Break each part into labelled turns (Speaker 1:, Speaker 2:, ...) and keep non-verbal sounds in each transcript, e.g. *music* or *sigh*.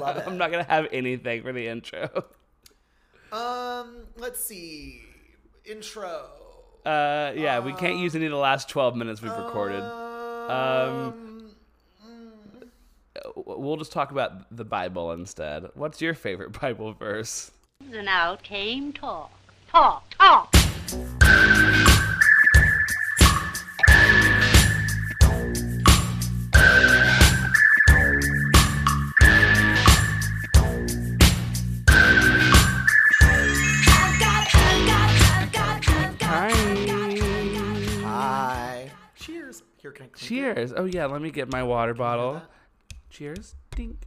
Speaker 1: Love it.
Speaker 2: I'm not gonna have anything for the intro.
Speaker 1: Um, let's see. Intro.
Speaker 2: Uh, yeah, we can't use any of the last 12 minutes we've recorded.
Speaker 1: Um,
Speaker 2: We'll just talk about the Bible instead. What's your favorite Bible verse?
Speaker 3: And out came talk. Talk, talk.
Speaker 1: Cheers.
Speaker 2: Oh yeah, let me get my water bottle. Cheers. Dink.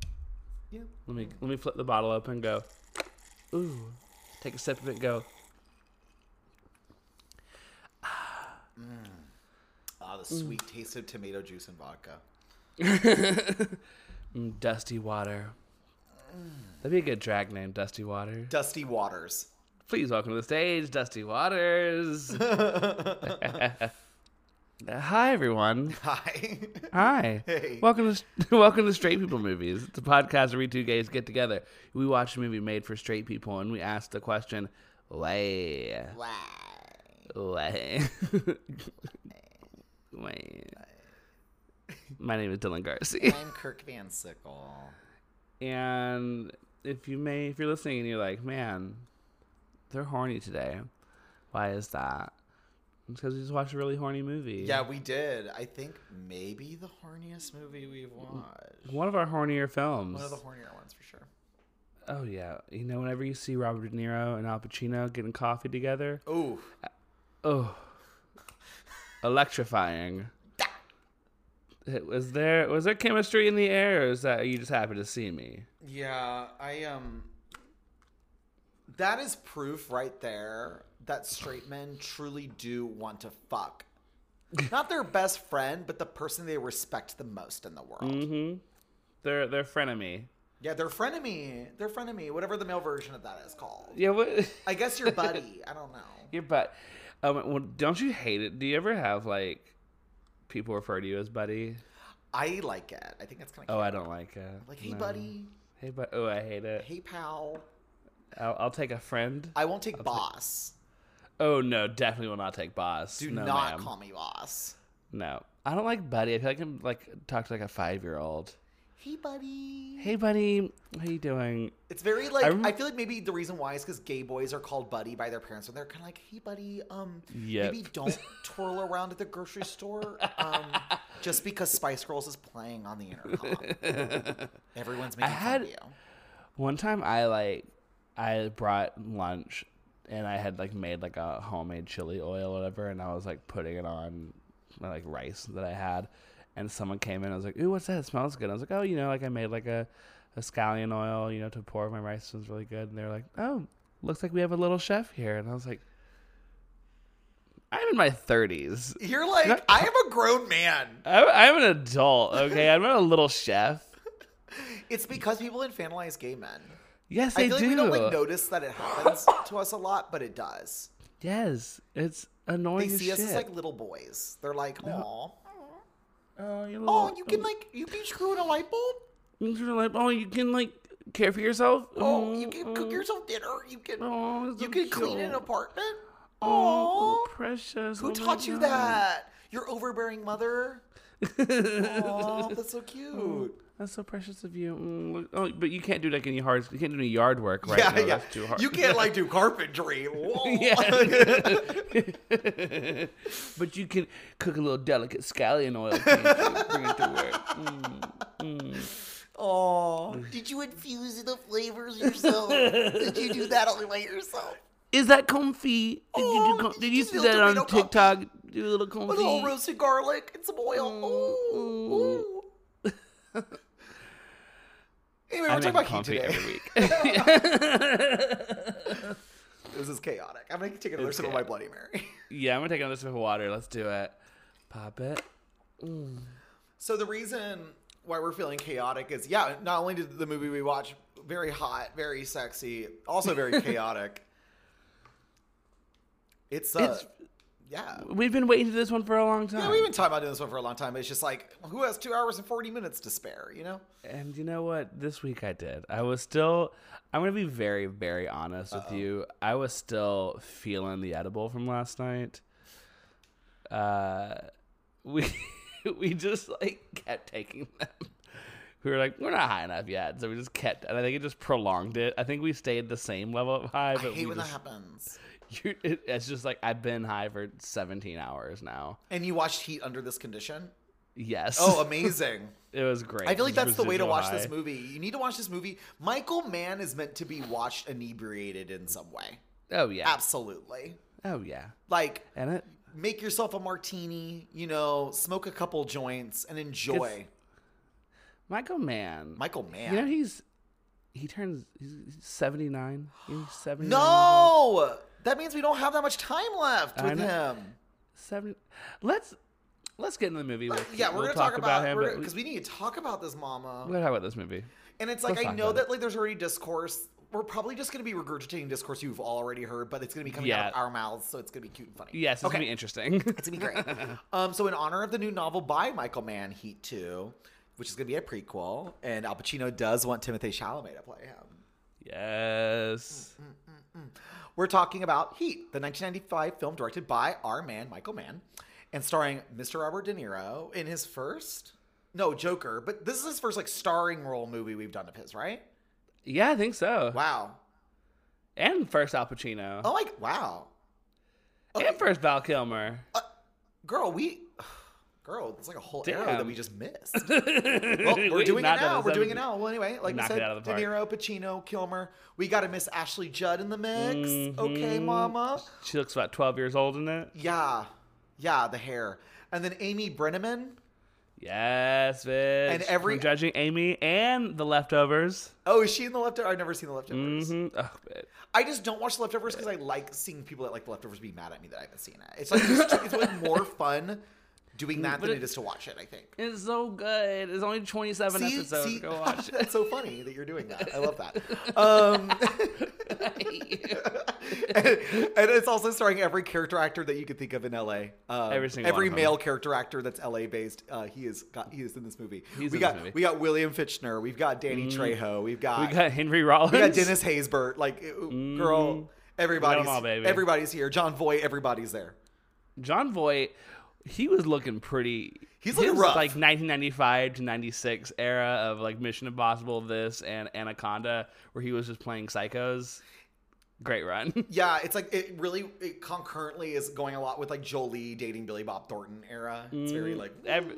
Speaker 1: Yeah.
Speaker 2: Let me let me flip the bottle up and go. Ooh. Take a sip of it. Go.
Speaker 1: Ah, the sweet taste of tomato juice and vodka. *laughs*
Speaker 2: Mm, Dusty water. That'd be a good drag name, Dusty Water.
Speaker 1: Dusty Waters.
Speaker 2: Please welcome to the stage, Dusty Waters. *laughs* *laughs* Hi everyone. *laughs*
Speaker 1: Hi.
Speaker 2: Hi.
Speaker 1: Hey.
Speaker 2: Welcome to *laughs* welcome to Straight People Movies. It's a podcast where we two gays get together. We watch a movie made for straight people, and we ask the question, "Why? Why? Why?" *laughs* My name is Dylan Garcia,
Speaker 1: I'm Kirk Van Sickle.
Speaker 2: and if you may, if you're listening and you're like, "Man, they're horny today," why is that? Because we just watched a really horny movie.
Speaker 1: Yeah, we did. I think maybe the horniest movie we've watched.
Speaker 2: one of our hornier films.
Speaker 1: One of the hornier ones for sure.
Speaker 2: Oh yeah, you know whenever you see Robert De Niro and Al Pacino getting coffee together,
Speaker 1: Ooh.
Speaker 2: oh, *laughs* electrifying. It- Was there was there chemistry in the air, or is that you just happy to see me?
Speaker 1: Yeah, I um that is proof right there that straight men truly do want to fuck. Not their best friend, but the person they respect the most in the world.
Speaker 2: Mm-hmm. They're they're frenemy.
Speaker 1: Yeah, they're frenemy. They're frenemy, whatever the male version of that is called.
Speaker 2: Yeah, what?
Speaker 1: I guess your *laughs* buddy. I don't know.
Speaker 2: Your butt. Um, well, don't you hate it? Do you ever have like people refer to you as buddy?
Speaker 1: I like it. I think it's kind of
Speaker 2: Oh, I don't like it.
Speaker 1: like, hey
Speaker 2: No.
Speaker 1: buddy,
Speaker 2: Hey, but oh, I hate it.
Speaker 1: hey pal.
Speaker 2: I'll, I'll take a friend.
Speaker 1: I won't take boss.
Speaker 2: Oh no, definitely will not take boss.
Speaker 1: Do
Speaker 2: no,
Speaker 1: not
Speaker 2: ma'am.
Speaker 1: call me boss.
Speaker 2: No, I don't like buddy. I feel like I'm like talk to like a five year old.
Speaker 1: Hey buddy.
Speaker 2: Hey buddy, how you doing?
Speaker 1: It's very like I,
Speaker 2: rem-
Speaker 1: feel like maybe the reason why is because gay boys are called buddy by their parents, and they're kind of like, "Hey, buddy, um,
Speaker 2: Yep.
Speaker 1: maybe don't *laughs* twirl around at the grocery store, um, just because Spice Girls is playing on the intercom. *laughs* Everyone's making
Speaker 2: had-
Speaker 1: fun of you."
Speaker 2: One time I like I brought lunch and I had like made like a homemade chili oil or whatever, and I was like putting it on my like rice that I had, and someone came in. and I was like, "Ooh, what's that? It smells good." I was like, "Oh, you know, like I made like a a scallion oil, you know, to pour my rice. It was really good." And they're like, "Oh, looks like we have a little chef here," and I was like. I'm in my 30s.
Speaker 1: You're like,
Speaker 2: Not-
Speaker 1: I am a grown man. *laughs*
Speaker 2: I'm, I'm an adult, okay? I'm not a little chef. *laughs*
Speaker 1: It's because people infantilize gay men.
Speaker 2: Yes,
Speaker 1: I
Speaker 2: they
Speaker 1: feel like
Speaker 2: do.
Speaker 1: we don't like notice that it happens to us a lot, but it does.
Speaker 2: Yes, it's
Speaker 1: They
Speaker 2: annoying as
Speaker 1: see us as like little boys. They're like, "Aw,
Speaker 2: oh, you
Speaker 1: oh, you can like you can screw in a light bulb.
Speaker 2: You can like, oh, you can like care for yourself.
Speaker 1: Oh, you can mm-hmm. cook yourself dinner. You can
Speaker 2: Oh,
Speaker 1: you can clean an apartment.
Speaker 2: Oh,
Speaker 1: Oh,
Speaker 2: precious.
Speaker 1: who
Speaker 2: oh
Speaker 1: taught you
Speaker 2: God.
Speaker 1: that? Your overbearing mother. Oh, *laughs* that's so cute.
Speaker 2: That's so precious of you. Mm, oh, but you can't do like any hard. You can't do any yard work, right?
Speaker 1: yeah,
Speaker 2: No,
Speaker 1: yeah.
Speaker 2: Too hard.
Speaker 1: You can't like do carpentry. *laughs*
Speaker 2: Yeah. *laughs* but you can cook a little delicate scallion oil. Bring it to work. Mm.
Speaker 1: Oh, did you infuse the flavors yourself? did you do that all by yourself?
Speaker 2: Is that confit? Did you
Speaker 1: Oh,
Speaker 2: do? Com-
Speaker 1: did
Speaker 2: did
Speaker 1: you
Speaker 2: you see that on
Speaker 1: tomato
Speaker 2: confit? Do a little confit.
Speaker 1: With a little roasted garlic and some oil. Ooh, ooh. *laughs* anyway,
Speaker 2: I
Speaker 1: we're talking about heat today.
Speaker 2: every week. *laughs*
Speaker 1: This is chaotic. I'm gonna take another
Speaker 2: It's
Speaker 1: sip of my Bloody Mary. *laughs*
Speaker 2: yeah, I'm gonna take another sip of water. Let's do it. Pop it.
Speaker 1: So the reason why we're feeling chaotic is yeah, not only did the movie we watched very hot, very sexy, also very chaotic. It's uh,
Speaker 2: It's
Speaker 1: yeah.
Speaker 2: We've been waiting for this one for a long time.
Speaker 1: Yeah, we've been talking about doing this one for a long time. But it's just like, who has two hours and 40 minutes to spare, you know?
Speaker 2: And you know what? This week I did. I was still. I'm gonna be very, very honest with you. I was still feeling the edible from last night. Uh, *laughs* we we just like kept taking them. We were like, we're not high enough yet, so we just kept. And I think it just prolonged it. I think we stayed the same level of high,
Speaker 1: I hate when
Speaker 2: just,
Speaker 1: that happens. *laughs*
Speaker 2: you, it, it's just like I've been high for 17 hours now.
Speaker 1: And you watched Heat under this condition?
Speaker 2: Yes.
Speaker 1: Oh, *laughs* amazing.
Speaker 2: it was great.
Speaker 1: I feel like that's the way to watch this movie. You need to watch this movie. Michael Mann is meant to be watched inebriated in some way.
Speaker 2: Oh yeah.
Speaker 1: Absolutely.
Speaker 2: Oh yeah.
Speaker 1: Like,
Speaker 2: And it
Speaker 1: make yourself a martini, you know, smoke a couple joints and enjoy.
Speaker 2: Michael Mann.
Speaker 1: Michael Mann.
Speaker 2: You know he's he turns he's 79. He's 79.
Speaker 1: no! That means we don't have that much time left with him.
Speaker 2: Seven. Let's let's get in the movie. We'll,
Speaker 1: Yeah, we're
Speaker 2: we'll
Speaker 1: gonna talk, about,
Speaker 2: him,
Speaker 1: because we need to talk about this, Mama.
Speaker 2: we're gonna talk about this movie.
Speaker 1: And it's like
Speaker 2: Let's
Speaker 1: I know that
Speaker 2: it.
Speaker 1: like there's already discourse. We're probably just going to be regurgitating discourse you've already heard, but it's going to be coming out of our mouths, so it's going to be cute and funny.
Speaker 2: Yes, it's
Speaker 1: okay.
Speaker 2: gonna be interesting. *laughs*
Speaker 1: It's gonna be great. um, so in honor of the new novel by Michael Mann, Heat Two, which is gonna be a prequel, and Al Pacino does want Timothée Chalamet to play him.
Speaker 2: yes.
Speaker 1: We're talking about Heat, the 1995 film directed by our man Michael Mann, and starring Mr. Robert De Niro in his first, no Joker, but this is his first like starring role movie we've done of his, right?
Speaker 2: Yeah, I think so.
Speaker 1: Wow.
Speaker 2: And first Al Pacino.
Speaker 1: Oh like wow. Okay,
Speaker 2: And first Val Kilmer.
Speaker 1: Uh, girl, we. Girl, it's like a whole era
Speaker 2: Damn.
Speaker 1: that we just missed. *laughs* Well, we're doing it now. We're doing it now. Well, anyway, like we
Speaker 2: Knocked
Speaker 1: said,
Speaker 2: out of the
Speaker 1: De. Niro, Pacino, Kilmer. We got to miss Ashley Judd in the mix. Okay,
Speaker 2: Mhm.
Speaker 1: Mama.
Speaker 2: She looks about 12 years old in it.
Speaker 1: Yeah, yeah, the hair, and then Amy Brenneman.
Speaker 2: Yes, bitch.
Speaker 1: And every-
Speaker 2: From judging Amy and the leftovers.
Speaker 1: Oh, is she in the leftovers? I've never seen the leftovers.
Speaker 2: hmm Oh, bitch.
Speaker 1: I just don't watch the leftovers because I like seeing people that like the leftovers be mad at me that I haven't seen it. It's like just, *laughs* it's like more fun doing that
Speaker 2: But
Speaker 1: than
Speaker 2: it-
Speaker 1: it is to watch it. I think.
Speaker 2: It's so good. It's only 27 episodes.
Speaker 1: see,
Speaker 2: Go *laughs* watch it.
Speaker 1: that's so funny that you're doing that. I love that. *laughs* Um, and, *laughs* and it's also starring every character actor that you could think of in LA. Um,
Speaker 2: Every single
Speaker 1: every
Speaker 2: one of them.
Speaker 1: male character actor that's LA based. Uh, he is got he is in this movie.
Speaker 2: He's
Speaker 1: we got
Speaker 2: movie.
Speaker 1: we got William Fichtner. We've got Danny Trejo. We've got
Speaker 2: We got Henry Rollins.
Speaker 1: we got Dennis Haysbert. Like girl, everybody's
Speaker 2: all,
Speaker 1: everybody's here. Jon Voight. Everybody's there.
Speaker 2: Jon Voight, he was looking pretty.
Speaker 1: He's looking
Speaker 2: his,
Speaker 1: rough.
Speaker 2: Like 1995 to 96 era of like Mission Impossible, this and Anaconda, where he was just playing psychos. Great run. *laughs*
Speaker 1: Yeah, it's like it really it concurrently is going a lot with like Jolie dating Billy Bob Thornton era. It's very like
Speaker 2: Every,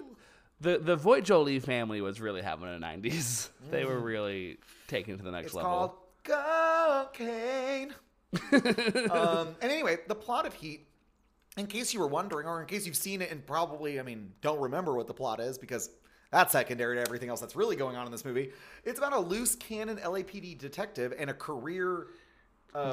Speaker 2: the the Voight Jolie family was really having a 90s. *laughs* They were really taking to the next
Speaker 1: It's
Speaker 2: level.
Speaker 1: called cocaine. *laughs* um, and anyway, the plot of Heat, in case you were wondering, or in case you've seen it and probably, I mean, don't remember what the plot is because that's secondary to everything else that's really going on in this movie. It's about a loose cannon LAPD detective and a career.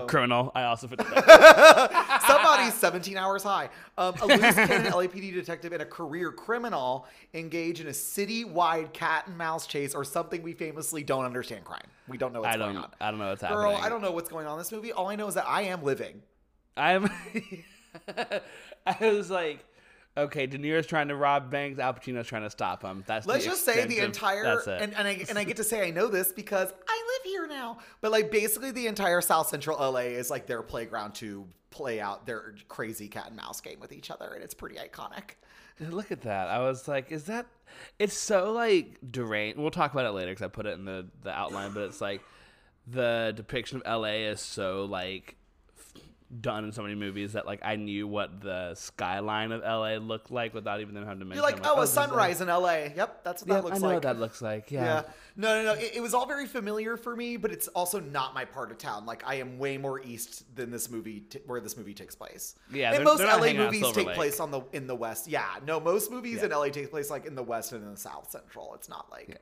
Speaker 2: Criminal. I also put that. *laughs*
Speaker 1: Somebody's 17 hours high. Um, a loose *laughs* cannon LAPD detective and a career criminal engage in a city-wide cat and mouse chase, or something we famously don't understand crime. We don't know what's
Speaker 2: I don't.
Speaker 1: on.
Speaker 2: I don't know what's
Speaker 1: Girl,
Speaker 2: happening.
Speaker 1: I don't know what's going on in this movie. All I know is that I am living.
Speaker 2: I'm. *laughs* *laughs* I was like, okay, De Niro's trying to rob banks. Al Pacino's trying to stop him. That's
Speaker 1: Let's just say the
Speaker 2: of-
Speaker 1: entire
Speaker 2: it.
Speaker 1: and, and I and I get to say I know this because I live here now. But like basically the entire South Central LA is like their playground to play out their crazy cat and mouse game with each other, and it's pretty iconic.
Speaker 2: Look at that. I was like, is that? It's so like deranged. We'll talk about it later because I put it in the the outline. But it's like the depiction of LA is so like done in so many movies that like I knew what the skyline of LA looked like without even them having to mention.
Speaker 1: You're like,
Speaker 2: I'm
Speaker 1: oh, a oh,
Speaker 2: this is
Speaker 1: sunrise in LA. Yep, that's what
Speaker 2: Yeah,
Speaker 1: that looks
Speaker 2: I know
Speaker 1: like.
Speaker 2: what that looks like. Yeah.
Speaker 1: Yeah. No, no, no. It, it was all very familiar for me, but it's also not my part of town. Like I am way more east than this movie, t- where this movie takes place.
Speaker 2: Yeah,
Speaker 1: and
Speaker 2: they're-
Speaker 1: most
Speaker 2: they're
Speaker 1: LA
Speaker 2: hanging out in
Speaker 1: movies take
Speaker 2: Lake.
Speaker 1: place on the in the west. Yeah, no, most movies
Speaker 2: Yeah.
Speaker 1: in LA take place like in the west and in the south central. It's not like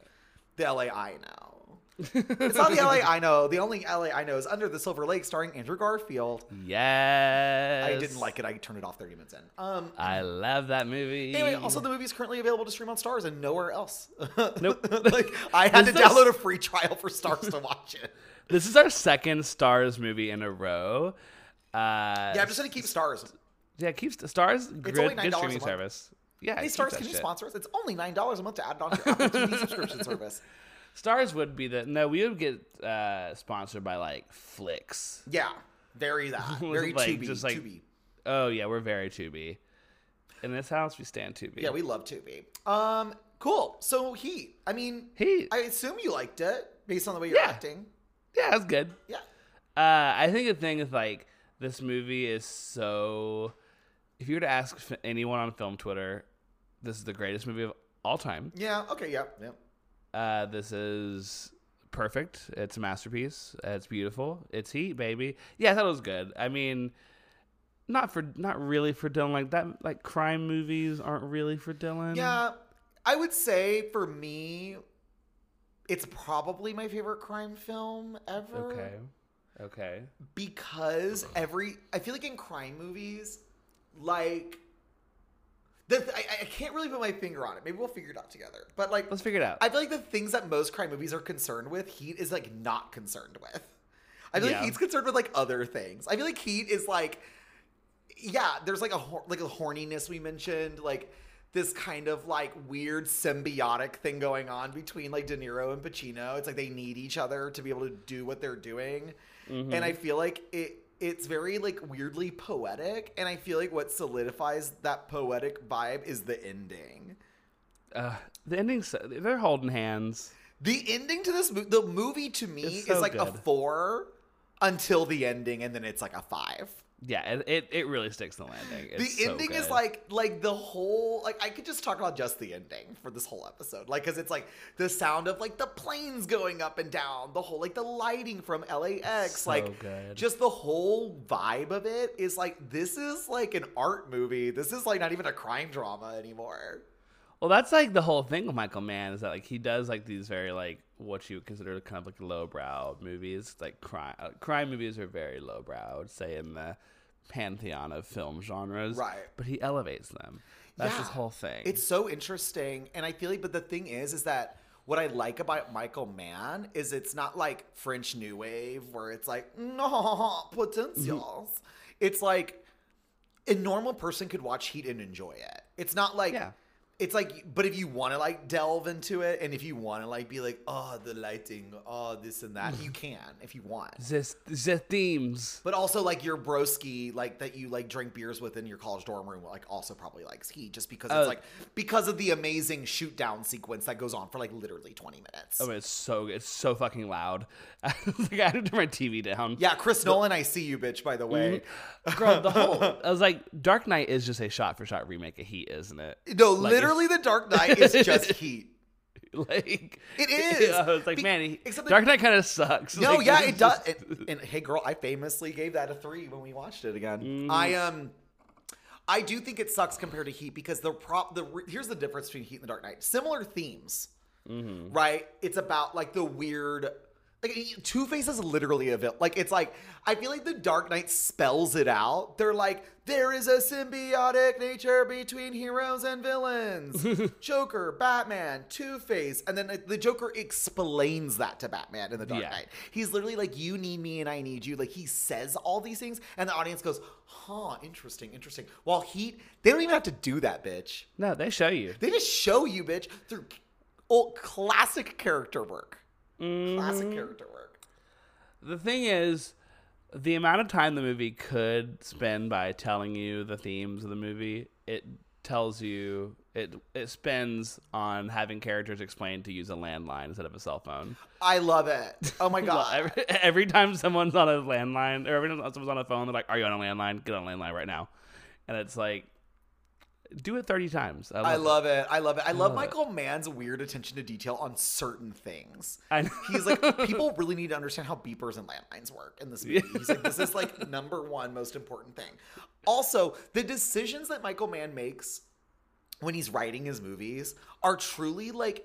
Speaker 1: the LA I know. It's not the LA I know. The only LA I know is Under the Silver Lake, starring Andrew Garfield.
Speaker 2: Yes.
Speaker 1: I didn't like it. I turned it off 30 minutes in. Um.
Speaker 2: I love that movie.
Speaker 1: Anyway, also the movie is currently available to stream on Starz and nowhere else. *laughs*
Speaker 2: Nope.
Speaker 1: like I had to
Speaker 2: this-
Speaker 1: download a free trial for Starz to watch it. *laughs*
Speaker 2: This is our second Starz movie in a row. Uh,
Speaker 1: Yeah, I'm just gonna keep Starz.
Speaker 2: Yeah, keeps the Starz.
Speaker 1: Only
Speaker 2: good
Speaker 1: $9 a
Speaker 2: streaming service. Yeah,
Speaker 1: Hey,
Speaker 2: Starz,
Speaker 1: can you
Speaker 2: shit.
Speaker 1: sponsor us? It's only nine dollars a month to add it on your Apple TV *laughs* subscription service.
Speaker 2: Starz would be the no. We would get uh, sponsored by like Flicks.
Speaker 1: Yeah, very that, *laughs* very
Speaker 2: Like,
Speaker 1: Tubi,
Speaker 2: just like-
Speaker 1: Tubi.
Speaker 2: Oh yeah, we're very Tubi. In this house, we stand Tubi.
Speaker 1: Yeah, we love Tubi. Um, cool. So Heat. I mean,
Speaker 2: Heat.
Speaker 1: I assume you liked it based on the way you're
Speaker 2: Yeah.
Speaker 1: acting.
Speaker 2: yeah, that's good.
Speaker 1: Yeah.
Speaker 2: Uh, I think the thing is like this movie is so. If you were to ask anyone on film Twitter, this is the greatest movie of all time.
Speaker 1: Yeah. Okay. Yeah. Yeah.
Speaker 2: Uh, this is perfect. It's a masterpiece. It's beautiful. It's Heat, baby. Yeah, I thought it was good. I mean, not for not really for Dylan. Like that, like crime movies aren't really for Dylan.
Speaker 1: Yeah. I would say for me, it's probably my favorite crime film ever.
Speaker 2: Okay. Okay.
Speaker 1: because every I feel like in crime movies, like the th- I, I can't really put my finger on it. Maybe we'll figure it out together. But like,
Speaker 2: Let's figure it out.
Speaker 1: I feel like the things that most crime movies are concerned with, Heat is like not concerned with. I feel
Speaker 2: Yeah.
Speaker 1: like Heat's concerned with like other things. I feel like Heat is like, yeah, there's like a hor- like a horniness we mentioned, like this kind of like weird symbiotic thing going on between like De Niro and Pacino. It's like they need each other to be able to do what they're doing, mm-hmm. and I feel like it. It's very like weirdly poetic, and I feel like what solidifies that poetic vibe is the ending.
Speaker 2: uh, the ending's they're holding hands.
Speaker 1: The ending to this movie, the movie to me
Speaker 2: It's
Speaker 1: is
Speaker 2: so
Speaker 1: like a four until the ending, and then it's like a five.
Speaker 2: Yeah, it it, it really sticks the landing.
Speaker 1: The
Speaker 2: It's so
Speaker 1: ending is like like the whole like I could just talk about just the ending for this whole episode, like because it's like the sound of like the planes going up and down, the whole like the lighting from LAX,
Speaker 2: So
Speaker 1: like
Speaker 2: good.
Speaker 1: just the whole vibe of it is like this is like an art movie. This is like not even a crime drama anymore.
Speaker 2: Well, that's like the whole thing with Michael Mann is that like he does like these very like what you would consider kind of like lowbrow movies. Like crime uh, crime movies are very lowbrow, I would say, in the pantheon of film genres.
Speaker 1: Right.
Speaker 2: But he elevates them. That's his whole thing.
Speaker 1: It's so interesting, and I feel like, but the thing is, is that what I like about Michael Mann is it's not like French New Wave where it's like no *laughs* potentials. *laughs* it's like a normal person could watch Heat and enjoy it. It's not like
Speaker 2: Yeah.
Speaker 1: It's like, but if you want to like delve into it, and if you want to like be like, oh, the lighting, oh, this and that, you *sighs* can if you want.
Speaker 2: the, the themes.
Speaker 1: But also like your broski, like that you like drink beers with in your college dorm room, like also probably likes Heat, just because it's
Speaker 2: Oh.
Speaker 1: like because of the amazing shoot down sequence that goes on for like literally twenty minutes.
Speaker 2: Oh, it's so it's so fucking loud. *laughs* I had to turn my TV down.
Speaker 1: yeah, Chris Nolan, I see you, bitch. By the way, mm-hmm.
Speaker 2: Girl, the whole *laughs* I was like, Dark Knight is just a shot for shot remake of Heat, isn't it?
Speaker 1: no,
Speaker 2: Like,
Speaker 1: literally, The Dark Knight is just *laughs* Heat.
Speaker 2: like
Speaker 1: It *laughs* is.
Speaker 2: I was like,
Speaker 1: Be-
Speaker 2: man, he,
Speaker 1: except
Speaker 2: Dark Knight kind of sucks.
Speaker 1: No,
Speaker 2: Like,
Speaker 1: yeah, *laughs* it does.
Speaker 2: just-
Speaker 1: And, and hey, girl, I famously gave that a three when we watched it again.
Speaker 2: Mm.
Speaker 1: I um, I do think it sucks compared to Heat because the prop the here's the difference between Heat and the Dark Knight. Similar themes,
Speaker 2: Mm-hmm.
Speaker 1: right? It's about like the weird. Like Two Face is literally a villain. Like it's like I feel like the Dark Knight spells it out. They're like there is a symbiotic nature between heroes and villains. *laughs* Joker, Batman, Two Face, and then the Joker explains that to Batman in the Dark
Speaker 2: Yeah.
Speaker 1: Knight. He's literally like, "You need me, and I need you." Like he says all these things, and the audience goes, "Huh, interesting, interesting." While Heat, they don't even have to do that, bitch.
Speaker 2: no, they show you.
Speaker 1: They just show you, bitch, through old classic character work.
Speaker 2: Mm-hmm.
Speaker 1: Classic character work.
Speaker 2: The thing is, the amount of time the movie could spend by telling you the themes of the movie, it tells you it it spends on having characters explain to use a landline instead of a cell phone.
Speaker 1: I love it. Oh my *laughs* god.
Speaker 2: Every, every time someone's on a landline, or every time someone's on a phone, they're like, "Are you on a landline? Get on a landline right now." And it's like, do it thirty times.
Speaker 1: I
Speaker 2: it.
Speaker 1: love it. I love it. I love
Speaker 2: love it.
Speaker 1: Michael Mann's weird attention to detail on certain things.
Speaker 2: I know.
Speaker 1: He's like, *laughs* people really need to understand how beepers and landlines work in this movie. He's like, this is like *laughs* number one most important thing. Also, the decisions that Michael Mann makes when he's writing his movies are truly like,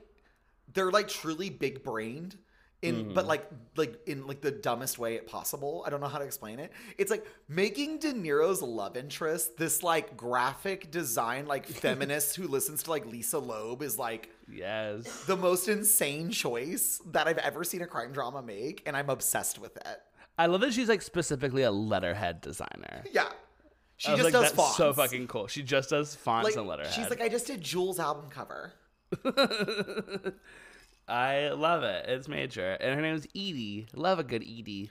Speaker 1: they're like truly big brained. In, but mm-hmm. like like in like the dumbest way possible. I don't know how to explain it. It's like making De Niro's love interest this like graphic design like *laughs* feminist who listens to like Lisa Loeb is like
Speaker 2: Yes.
Speaker 1: the most insane choice that I've ever seen a crime drama make, and I'm obsessed with it.
Speaker 2: I love that she's like specifically a letterhead designer. *laughs*
Speaker 1: Yeah. She just
Speaker 2: like,
Speaker 1: does
Speaker 2: That's so fucking cool. She just does fonts
Speaker 1: like
Speaker 2: and letterhead.
Speaker 1: she's like, I just did Jules' album cover. *laughs*
Speaker 2: I love it. It's major, and her name is Eady. Love a good Edie.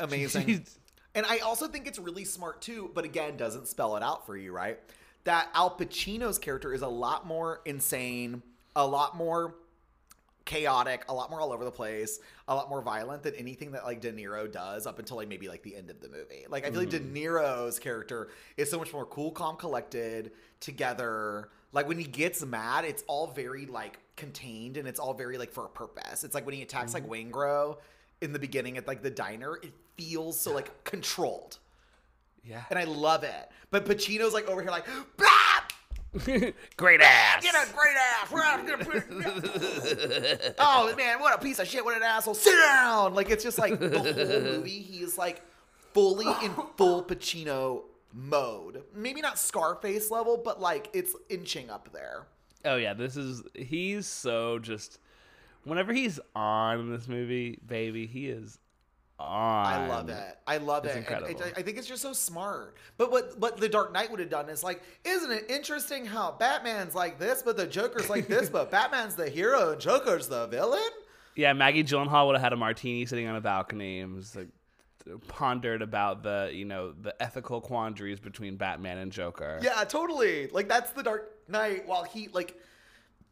Speaker 1: Amazing. *laughs* And I also think it's really smart too, but again, doesn't spell it out for you, right? That Al Pacino's character is a lot more insane, a lot more chaotic, a lot more all over the place, a lot more violent than anything that like De Niro does up until like maybe like the end of the movie. Like I feel like De mm-hmm. Niro's character is so much more cool, calm, collected, together. Like when he gets mad, it's all very like contained and it's all very like for a purpose. It's like when he attacks like mm-hmm. Waingro in the beginning at like the diner, it feels so like *gasps* controlled.
Speaker 2: yeah,
Speaker 1: And I love it. But Pacino's like over here like, *laughs*
Speaker 2: great ass.
Speaker 1: Get a great ass. *laughs* oh man, what a piece of shit! What an asshole! Sit down. Like it's just like the whole *laughs* movie. He is like fully in full Pacino mode. Maybe not Scarface level, but like it's inching up there.
Speaker 2: Oh yeah, this is he's so just. Whenever he's on in this movie, baby, he is on.
Speaker 1: I love it. I love
Speaker 2: It's
Speaker 1: it.
Speaker 2: Incredible.
Speaker 1: I, I think it's just so smart. But what what the Dark Knight would have done is like, isn't it interesting how Batman's like this, but the Joker's like this, but *laughs* Batman's the hero and Joker's the villain?
Speaker 2: Yeah, Maggie Gyllenhaal would have had a martini sitting on a balcony and was like pondered about the you know the ethical quandaries between Batman and Joker.
Speaker 1: Yeah, totally. Like that's the Dark Knight. While he like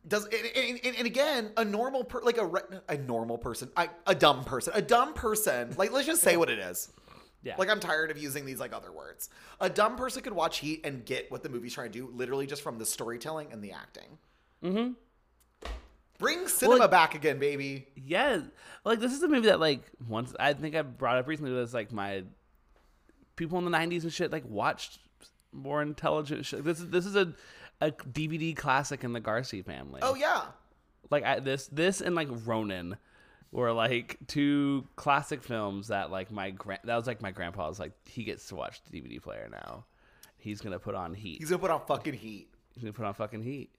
Speaker 1: does, and, and, and, again, a normal per, like a a normal person, I, a dumb person, a dumb person. Like let's just say what it is.
Speaker 2: Yeah.
Speaker 1: Like I'm tired of using these like other words. A dumb person could watch Heat and get what the movie's trying to do, literally just from the storytelling and the acting. Mm-hmm. Bring cinema
Speaker 2: Well,
Speaker 1: back again, baby.
Speaker 2: yeah, like this is a movie that like once I think I brought up recently was like my people in the '90s and shit like watched more intelligent shit. This is this is a a DVD classic in the Garcia family.
Speaker 1: Oh yeah.
Speaker 2: like I, this this and like Ronin were like two classic films that like my grand that was like my grandpa's like he gets to watch the DVD player now. He's gonna put on Heat.
Speaker 1: He's gonna put on fucking Heat.
Speaker 2: He's gonna put on fucking Heat.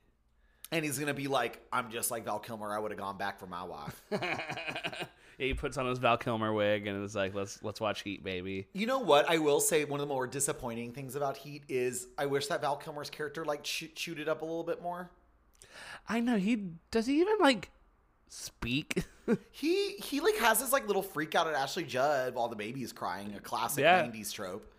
Speaker 1: And he's gonna be like, I'm just like Val Kilmer. I would have gone back for my wife. *laughs*
Speaker 2: He puts on his Val Kilmer wig and is like, "Let's let's watch Heat, baby."
Speaker 1: You know what? I will say one of the more disappointing things about Heat is I wish that Val Kilmer's character like ch- chewed it up a little bit more.
Speaker 2: I know he does. He even like speak. *laughs*
Speaker 1: He he like has this like little freak out at Ashley Judd while the baby is crying, a classic
Speaker 2: Yeah.
Speaker 1: '90s trope.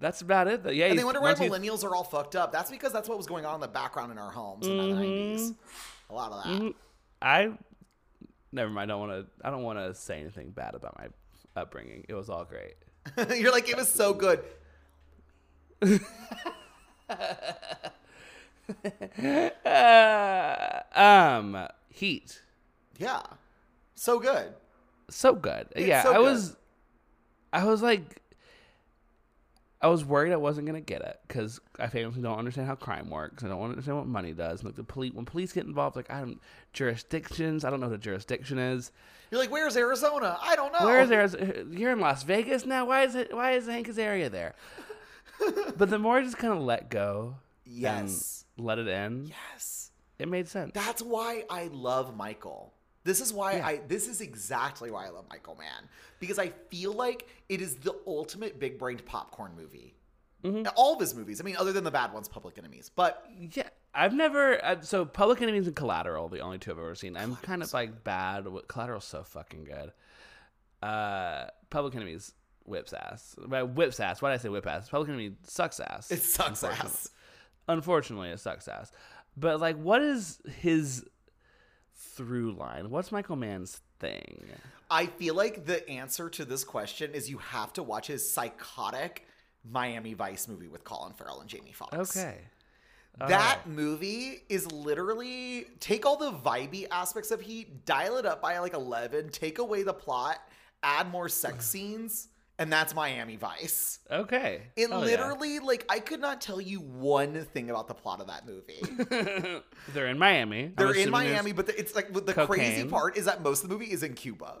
Speaker 2: That's about it. Though. Yeah,
Speaker 1: And they wonder why millennials are all fucked up. That's because that's what was going on in the background in our homes in the
Speaker 2: Mm-hmm.
Speaker 1: '90s. A lot of that.
Speaker 2: I never mind. I don't want to. I don't want to say anything bad about my upbringing. It was all great. *laughs*
Speaker 1: You're like, it was so good.
Speaker 2: Uh, *laughs* um, Heat.
Speaker 1: Yeah, so good.
Speaker 2: so good. yeah,
Speaker 1: so
Speaker 2: I
Speaker 1: good.
Speaker 2: was, I was like, I was worried I wasn't gonna get it because I famously don't understand how crime works. I don't understand what money does. And like the police, when police get involved, like I don't jurisdictions. I don't know what a jurisdiction is.
Speaker 1: You're like, where's Arizona? I don't know.
Speaker 2: Where is *laughs* Arizona? You're in Las Vegas now. Why is it? Why is Hanna's area there? *laughs* but the more I just kind of let go,
Speaker 1: Yes.
Speaker 2: let it in,
Speaker 1: Yes.
Speaker 2: it made sense.
Speaker 1: That's why I love Michael. This is why I this is exactly why I love Michael Mann. Because I feel like it is the ultimate big brained popcorn movie. All of his movies. I mean, other than the bad ones, Public Enemies. But
Speaker 2: Yeah, I've never. Uh, so Public Enemies and Collateral, the only two I've ever seen. I'm kind of like bad. with Collateral's so fucking good. Uh, Public Enemies whips ass. Whips ass. Why did I say whip ass? Public Enemy sucks ass.
Speaker 1: it sucks
Speaker 2: unfortunately.
Speaker 1: ass.
Speaker 2: Unfortunately, it sucks ass. But like, what is his through line? What's Michael Mann's thing?
Speaker 1: I feel like the answer to this question is you have to watch his psychotic Miami Vice movie with Colin Farrell and Jamie Foxx.
Speaker 2: Okay.
Speaker 1: That oh. movie is literally take all the vibey aspects of Heat, dial it up by like 11, take away the plot, add more sex *sighs* scenes, and that's Miami Vice.
Speaker 2: Okay.
Speaker 1: It
Speaker 2: Hell yeah.
Speaker 1: literally, like, I could not tell you one thing about the plot of that movie. *laughs*
Speaker 2: They're in Miami.
Speaker 1: They're in Miami, but the, it's like the crazy part is that most of the movie is in Cuba.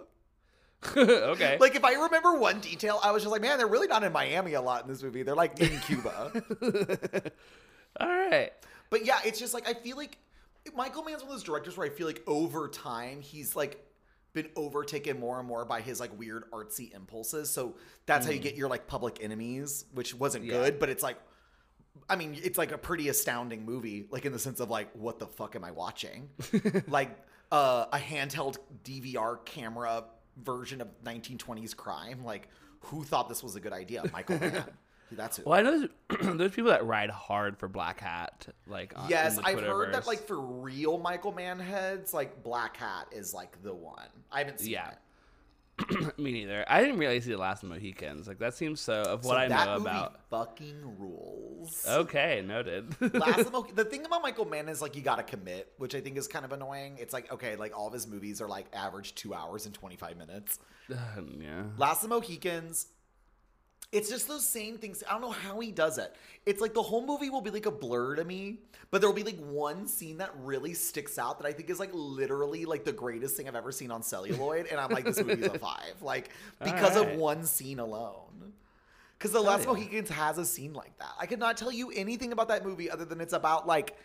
Speaker 1: *laughs*
Speaker 2: okay.
Speaker 1: Like, if I remember one detail, I was just like, man, they're really not in Miami a lot in this movie. They're like in Cuba. *laughs*
Speaker 2: All right.
Speaker 1: But yeah, it's just like I feel like Michael Mann's one of those directors where I feel like over time he's like been overtaken more and more by his like weird artsy impulses. So that's how you get your like public enemies, which wasn't
Speaker 2: Yeah.
Speaker 1: good, but it's like I mean, it's like a pretty astounding movie, like in the sense of like, what the fuck am I watching? *laughs* like uh, a handheld DVR camera version of 1920s crime. Like, who thought this was a good idea? Michael Mann. *laughs* That's it.
Speaker 2: Well, I know there's, *clears throat* there's people that ride hard for Blackhat. Like, on,
Speaker 1: Yes,
Speaker 2: in
Speaker 1: I've heard that like for real Michael Mann heads, like Blackhat is like the one. I haven't seen
Speaker 2: Yeah.
Speaker 1: it. *clears throat*
Speaker 2: Me neither. I didn't really see the last of the Mohicans. Like that seems so of what
Speaker 1: So
Speaker 2: I
Speaker 1: that
Speaker 2: know about.
Speaker 1: fucking rules.
Speaker 2: Okay, noted. *laughs*
Speaker 1: Last Mo- the thing about Michael Mann is like you gotta commit, which I think is kind of annoying. It's like okay, like all of his movies are like average two hours and twenty five minutes. *sighs*
Speaker 2: yeah.
Speaker 1: Last of the Mohicans, it's just those same things. I don't know how he does it. It's like the whole movie will be like a blur to me, but there will be like one scene that really sticks out that I think is like literally like the greatest thing I've ever seen on celluloid, and I'm like, this movie's a *laughs* five, like because of one scene alone. Because the Last
Speaker 2: yeah.
Speaker 1: Mohicans has a scene like that. I could not tell you anything about that movie other than it's about like,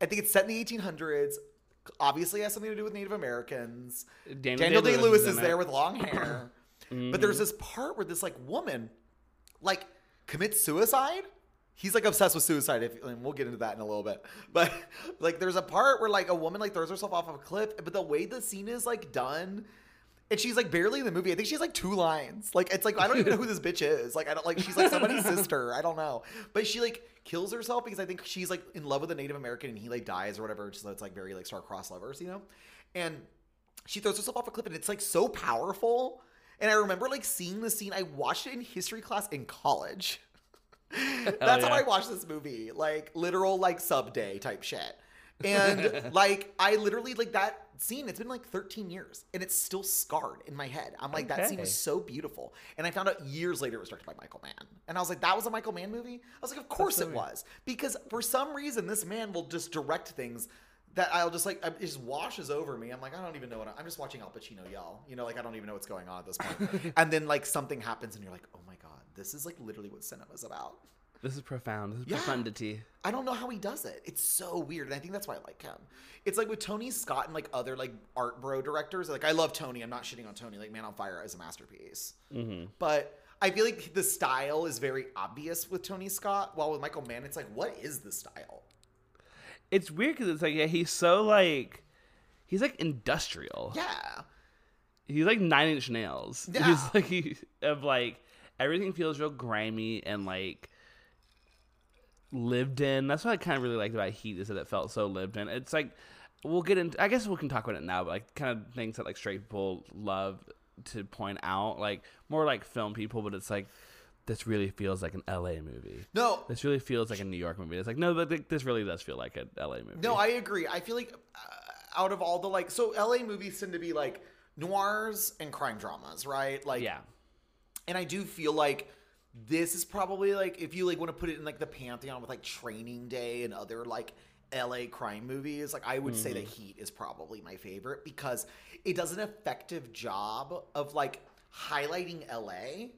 Speaker 1: I think it's set in the 1800s. Obviously, it has something to do with Native Americans.
Speaker 2: Daniel
Speaker 1: Daniel Day
Speaker 2: Day-Lewis is
Speaker 1: is there with long *clears throat* hair. But mm-hmm. there's this part where this like woman like commits suicide. He's like obsessed with suicide, if, and we'll get into that in a little bit. *laughs* But like, there's a part where like a woman like throws herself off of a cliff, but the way the scene is like done, and she's like barely in the movie. I think she's like two lines. Like it's like I don't even know who this *laughs* bitch is. Like I don't like she's like somebody's sister. I don't know. But she like kills herself because I think she's like in love with a Native American and he like dies or whatever. So it's like very like star-crossed lovers, you know. And she throws herself off a cliff and it's like so powerful. And I remember like seeing the scene. I watched it in history class in college. *laughs* That's oh,
Speaker 2: how.
Speaker 1: I watched this movie. Like literal like sub day type shit. And *laughs* like I literally like that scene, it's been like 13 years and it's still scarred in my head. I'm like, that scene
Speaker 2: Okay.
Speaker 1: was so beautiful. And I found out years later it was directed by Michael Mann. And I was like, that was a Michael Mann movie? I was like, of course it was. Because for some reason this man will just direct things that I'll just like it just washes over me. I'm like, I don't even know what I, I'm just watching Al Pacino yell. You know, like I don't even know what's going on at this point. *laughs* and then like something happens and you're like, oh my god, this is like literally what cinema's about.
Speaker 2: This is profound. This is
Speaker 1: Yeah.
Speaker 2: profundity.
Speaker 1: I don't know how he does it. It's so weird, and I think that's why I like him. It's like with Tony Scott and like other like art bro directors. Like I love Tony. I'm not shitting on Tony. Like Man on Fire is a masterpiece.
Speaker 2: Mm-hmm.
Speaker 1: But I feel like the style is very obvious with Tony Scott. While with Michael Mann, it's like, what is the style?
Speaker 2: It's weird because it's like yeah, he's so like he's like industrial.
Speaker 1: Yeah,
Speaker 2: He's like Nine Inch Nails.
Speaker 1: Yeah.
Speaker 2: He's *laughs* like he, of like everything feels real grimy and like lived in. That's what I kind of really liked about Heat is that it felt so lived in. It's like we'll get into. I guess we can talk about it now, but like kind of things that like straight people love to point out, like more like film people, but it's like this really feels like an LA movie.
Speaker 1: no,
Speaker 2: This really feels like a New York movie. It's like no, but this really does feel like an LA movie.
Speaker 1: no, I agree. I feel like uh, out of all the like, so LA movies tend to be like noirs and crime dramas, right? Like,
Speaker 2: yeah,
Speaker 1: and I do feel like this is probably like if you like want to put it in like the pantheon with like Training Day and other like LA crime movies, like I would say that Heat is probably my favorite because it does an effective job of like highlighting LA.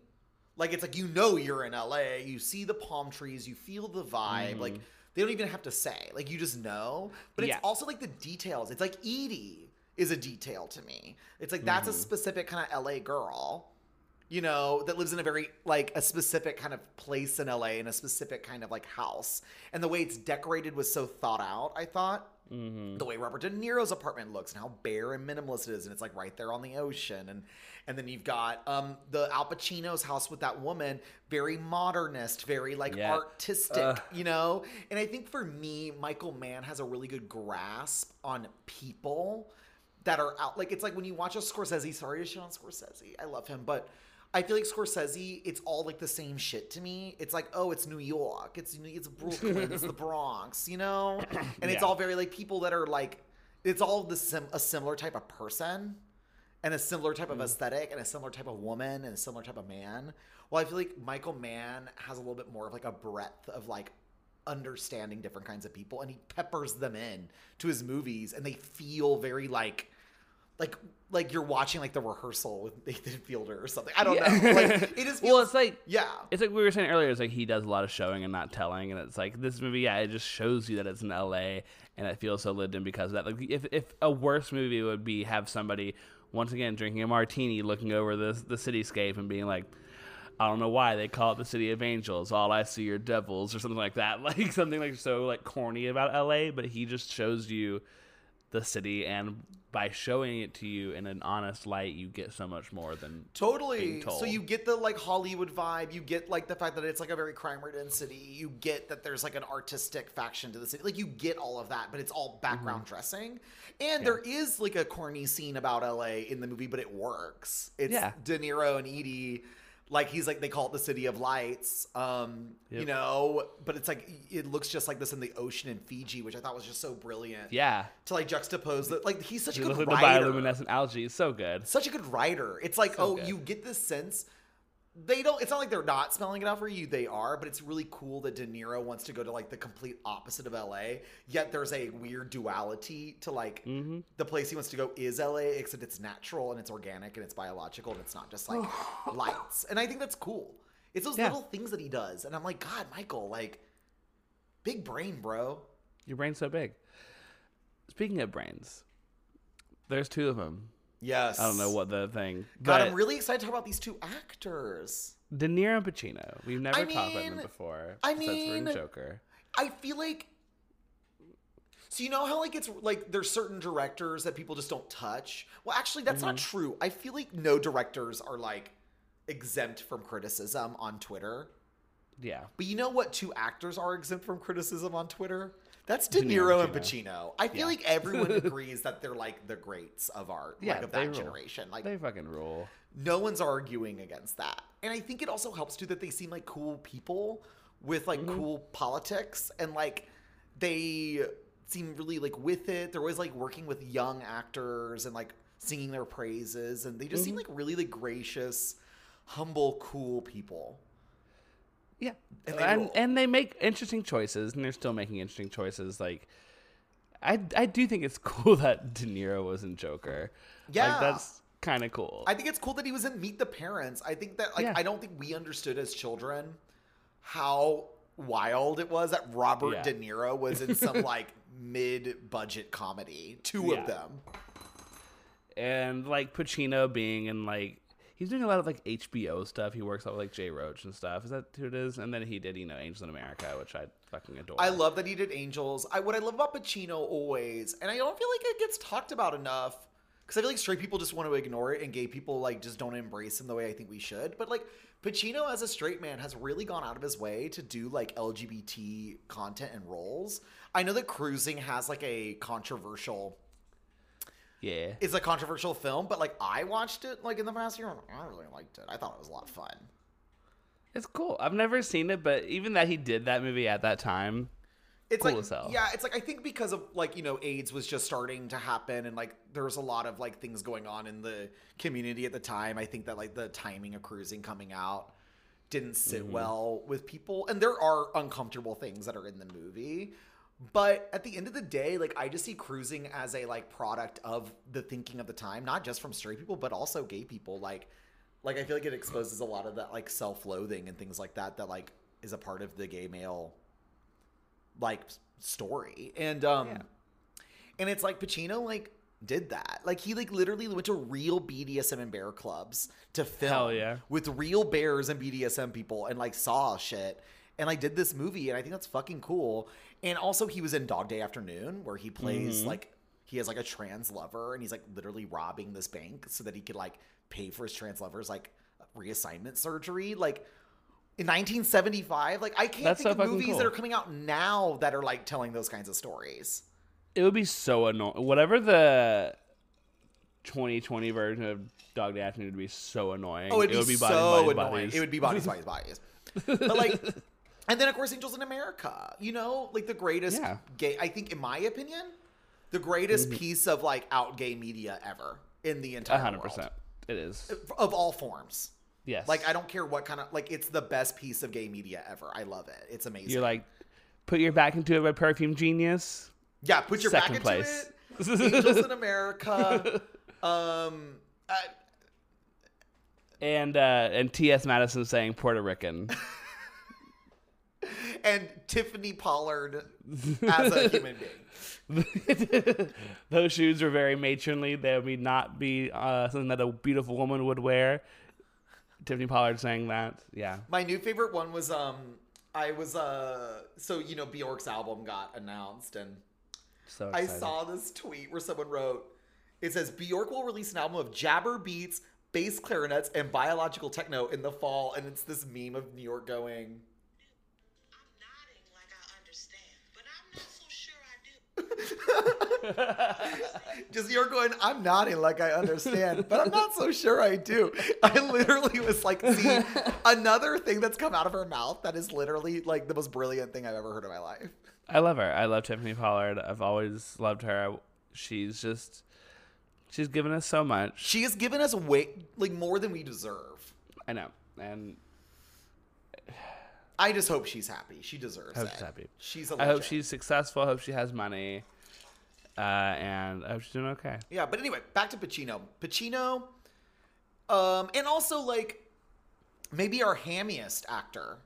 Speaker 1: Like it's like you know you're in LA, you see the palm trees, you feel the vibe, like mm-hmm. they don't even have to say. Like you just know. But it's
Speaker 2: Yeah.
Speaker 1: also like the details. It's like Eady is a detail to me. It's like that's a mm-hmm. specific kind of LA girl you know, that lives in a very like a specific kind of place in LA in a specific kind of like house. And the way it's decorated was so thought out, I thought. The way Robert De Niro's apartment looks and how bare and minimalist it is, and it's like right there on the ocean, and and then you've got um the Al Pacino's house with that woman, very modernist, very like
Speaker 2: Yeah.
Speaker 1: artistic,
Speaker 2: Ugh.
Speaker 1: you know. And I think for me, Michael Mann has a really good grasp on people that are out. Like it's like when you watch a Scorsese. Sorry to shit on Scorsese. I love him, but I feel like Scorsese. It's all like the same shit to me. It's like oh, it's New York. It's it's Brooklyn. it's the *laughs* Bronx. You know, and it's
Speaker 2: Yeah.
Speaker 1: all very like people that are like. It's all the sim- a similar type of person, and a similar type of mm. aesthetic, and a similar type of woman, and a similar type of man. Well, I feel like Michael Mann has a little bit more of like a breadth of like understanding different kinds of people and he peppers them in to his movies and they feel very like like like you're watching like the rehearsal with *laughs* Nathan Fielder or something. I don't
Speaker 2: Yeah.
Speaker 1: know. Like it *laughs* just feels
Speaker 2: well, it's like
Speaker 1: yeah.
Speaker 2: It's like we were saying earlier. It's like he does a lot of showing and not telling, and it's like this movie. Yeah, it just shows you that it's in L.A. and it feels so lived in because of that. Like if if a worse movie would be have somebody once again drinking a martini, looking over the the cityscape and being like, I don't know why they call it the city of angels. All I see are devils or something like that. *laughs* Like something like so like corny about LA, but he just shows you the city and by showing it to you in an honest light, you get so much more than
Speaker 1: Totally. So you get the like Hollywood vibe. You get like the fact that it's like a very crime ridden city. You get that there's like an artistic faction to the city. Like you get all of that, but it's all background
Speaker 2: Mm-hmm.
Speaker 1: dressing. And there is like a corny scene about LA in the movie, but it works. It's
Speaker 2: Yeah.
Speaker 1: De Niro and Eady. Like he's like they call it the city of lights, um, you know, but it's like it looks just like this in the ocean in Fiji, which I thought was just so brilliant.
Speaker 2: Yeah.
Speaker 1: to like juxtapose that. Like he's such a
Speaker 2: You
Speaker 1: good
Speaker 2: at the bioluminescent algae, is so good.
Speaker 1: such a good writer. It's like,
Speaker 2: So
Speaker 1: oh,
Speaker 2: good.
Speaker 1: you get this sense they don't. It's not like they're not spelling it out for you. They are, but it's really cool that De Niro wants to go to like the complete opposite of L.A. Yet there's a weird duality to like
Speaker 2: Mm-hmm.
Speaker 1: the place he wants to go is L.A. Except it's natural and it's organic and it's biological and it's not just like *sighs* lights. And I think that's cool. It's those
Speaker 2: Yeah.
Speaker 1: little things that he does, and I'm like, God, Michael, like, big brain, bro.
Speaker 2: Your brain's so big. Speaking of brains, there's two of them.
Speaker 1: Yes.
Speaker 2: I don't know what the thing.
Speaker 1: God,
Speaker 2: but
Speaker 1: I'm really excited to talk about these two actors.
Speaker 2: De Niro and Pacino. We've never
Speaker 1: I
Speaker 2: talked about them before.
Speaker 1: I mean-
Speaker 2: Joker.
Speaker 1: I feel like so you know how like it's like there's certain directors that people just don't touch. Well, actually, that's not
Speaker 2: Mm-hmm.
Speaker 1: true. I feel like no directors are like exempt from criticism on Twitter.
Speaker 2: Yeah.
Speaker 1: But you know what? Two actors are exempt from criticism on Twitter. That's De
Speaker 2: De
Speaker 1: Niro
Speaker 2: Niro
Speaker 1: and
Speaker 2: and
Speaker 1: Pacino. I feel
Speaker 2: Yeah.
Speaker 1: like everyone *laughs* agrees that they're like the greats of art,
Speaker 2: Yeah,
Speaker 1: like of that
Speaker 2: rule.
Speaker 1: generation. Like
Speaker 2: They fucking rule.
Speaker 1: no one's arguing against that. And I think it also helps too that they seem like cool people with like
Speaker 2: Mm-hmm.
Speaker 1: cool politics and like they seem really like with it. They're always like working with young actors and like singing their praises and they just
Speaker 2: Mm-hmm.
Speaker 1: seem like really like gracious, humble, cool people.
Speaker 2: Yeah.
Speaker 1: And
Speaker 2: And
Speaker 1: they
Speaker 2: and, and they make interesting choices, and they're still making interesting choices. Like, I, I do think it's *laughs* cool that De Niro was in Joker.
Speaker 1: Yeah.
Speaker 2: Like, that's kind of cool.
Speaker 1: I think it's cool that he was in Meet the Parents. I think that like
Speaker 2: Yeah.
Speaker 1: I don't think we understood as children how wild it was that Robert
Speaker 2: Yeah.
Speaker 1: De Niro was in some *laughs* like mid-budget comedy. Two
Speaker 2: Yeah.
Speaker 1: of them.
Speaker 2: and like Pacino being in like he's doing a lot of like HBO stuff. He works out with like Jay Roach and stuff. Is that who it is? And then he did you know Angels in America, which I fucking adore.
Speaker 1: I love that he did Angels. I what I love about Pacino always, and I don't feel like it gets talked about enough because I feel like straight people just want to ignore it, and gay people like just don't embrace him the way I think we should. But like Pacino as a straight man has really gone out of his way to do like LGBT content and roles. I know that Cruising has like a controversial.
Speaker 2: Yeah.
Speaker 1: It's a controversial film, but like I watched it like in the past year, and I really liked it. I thought it was a lot of fun.
Speaker 2: It's cool. I've never seen it, but even that he did that movie at that time,
Speaker 1: it's
Speaker 2: Cool
Speaker 1: like
Speaker 2: as hell.
Speaker 1: yeah it's like i think because of like you know aids was just starting to happen and like there was a lot of like things going on in the community at the time i think that like the timing of cruising coming out didn't sit
Speaker 2: Mm-hmm.
Speaker 1: well with people and there are uncomfortable things that are in the movie but at the end of the day like i just see cruising as a like product of the thinking of the time not just from straight people but also gay people like like i feel like it exposes a lot of that like self-loathing and things like that that like is a part of the gay male like story and um
Speaker 2: Yeah.
Speaker 1: and it's like Pacino like did that like he like literally went to real BDSM and bear clubs to film
Speaker 2: yeah.
Speaker 1: with real bears and BDSM people and like saw shit and I did this movie and I think that's fucking cool and also he was in Dog Day Afternoon where he plays
Speaker 2: Mm-hmm.
Speaker 1: like he has like a trans lover and he's like literally robbing this bank so that he could like pay for his trans lover's like reassignment surgery like in 1975 like i can't
Speaker 2: That's
Speaker 1: think
Speaker 2: so
Speaker 1: of movies
Speaker 2: cool.
Speaker 1: that are coming out now that are like telling those kinds of stories
Speaker 2: it would be so annoying. Whatever the 2020 version of Dog Day Afternoon would be so annoying.
Speaker 1: oh it'd
Speaker 2: it would
Speaker 1: be,
Speaker 2: be bodies,
Speaker 1: so
Speaker 2: bodies,
Speaker 1: annoying
Speaker 2: bodies.
Speaker 1: it would be bodies bodies bodies but like *laughs* and then of course angels in america you know like the greatest
Speaker 2: Yeah.
Speaker 1: gay i think in my opinion the greatest piece of like out gay media ever in the entire
Speaker 2: hundred
Speaker 1: world.
Speaker 2: percent. It is.
Speaker 1: of all forms
Speaker 2: Yes.
Speaker 1: like i don't care what kind of like it's the best piece of gay media ever i love it it's amazing
Speaker 2: You're like, put your back into it by Perfume Genius.
Speaker 1: Yeah, put your
Speaker 2: Second
Speaker 1: back
Speaker 2: place.
Speaker 1: into it. Angels in America. *laughs* Um, uh,
Speaker 2: And uh, and T.S. Madison saying Puerto Rican. *laughs* *laughs*
Speaker 1: and Tiffany Pollard as a human being. *laughs*
Speaker 2: Those shoes are very matronly. They would not be uh, something that a beautiful woman would wear. Tiffany Pollard saying that. Yeah.
Speaker 1: My new favorite one was um I was uh so you know Bjork's album got announced and
Speaker 2: So
Speaker 1: I saw this tweet where someone wrote it says Bjork will release an album of gabber beats, bass clarinets, and biological techno in the fall, and it's this meme of New York going. *laughs* Just you're going, I'm nodding like I understand, but I'm not so sure I do. I literally was like, see, *laughs* another thing that's come out of her mouth that is literally like the most brilliant thing I've ever heard in my life.
Speaker 2: I love her. I love Tiffany Pollard. I've always loved her. She's just, she's given us so much.
Speaker 1: She has given us way like more than we deserve.
Speaker 2: I know. And
Speaker 1: I just hope she's happy. She deserves
Speaker 2: I hope
Speaker 1: it.
Speaker 2: she's happy.
Speaker 1: She's a
Speaker 2: I hope she's successful. I hope she has money. Uh, and I was doing okay.
Speaker 1: Yeah, but anyway, back to Pacino. Pacino, um, and also like maybe our hammiest actor,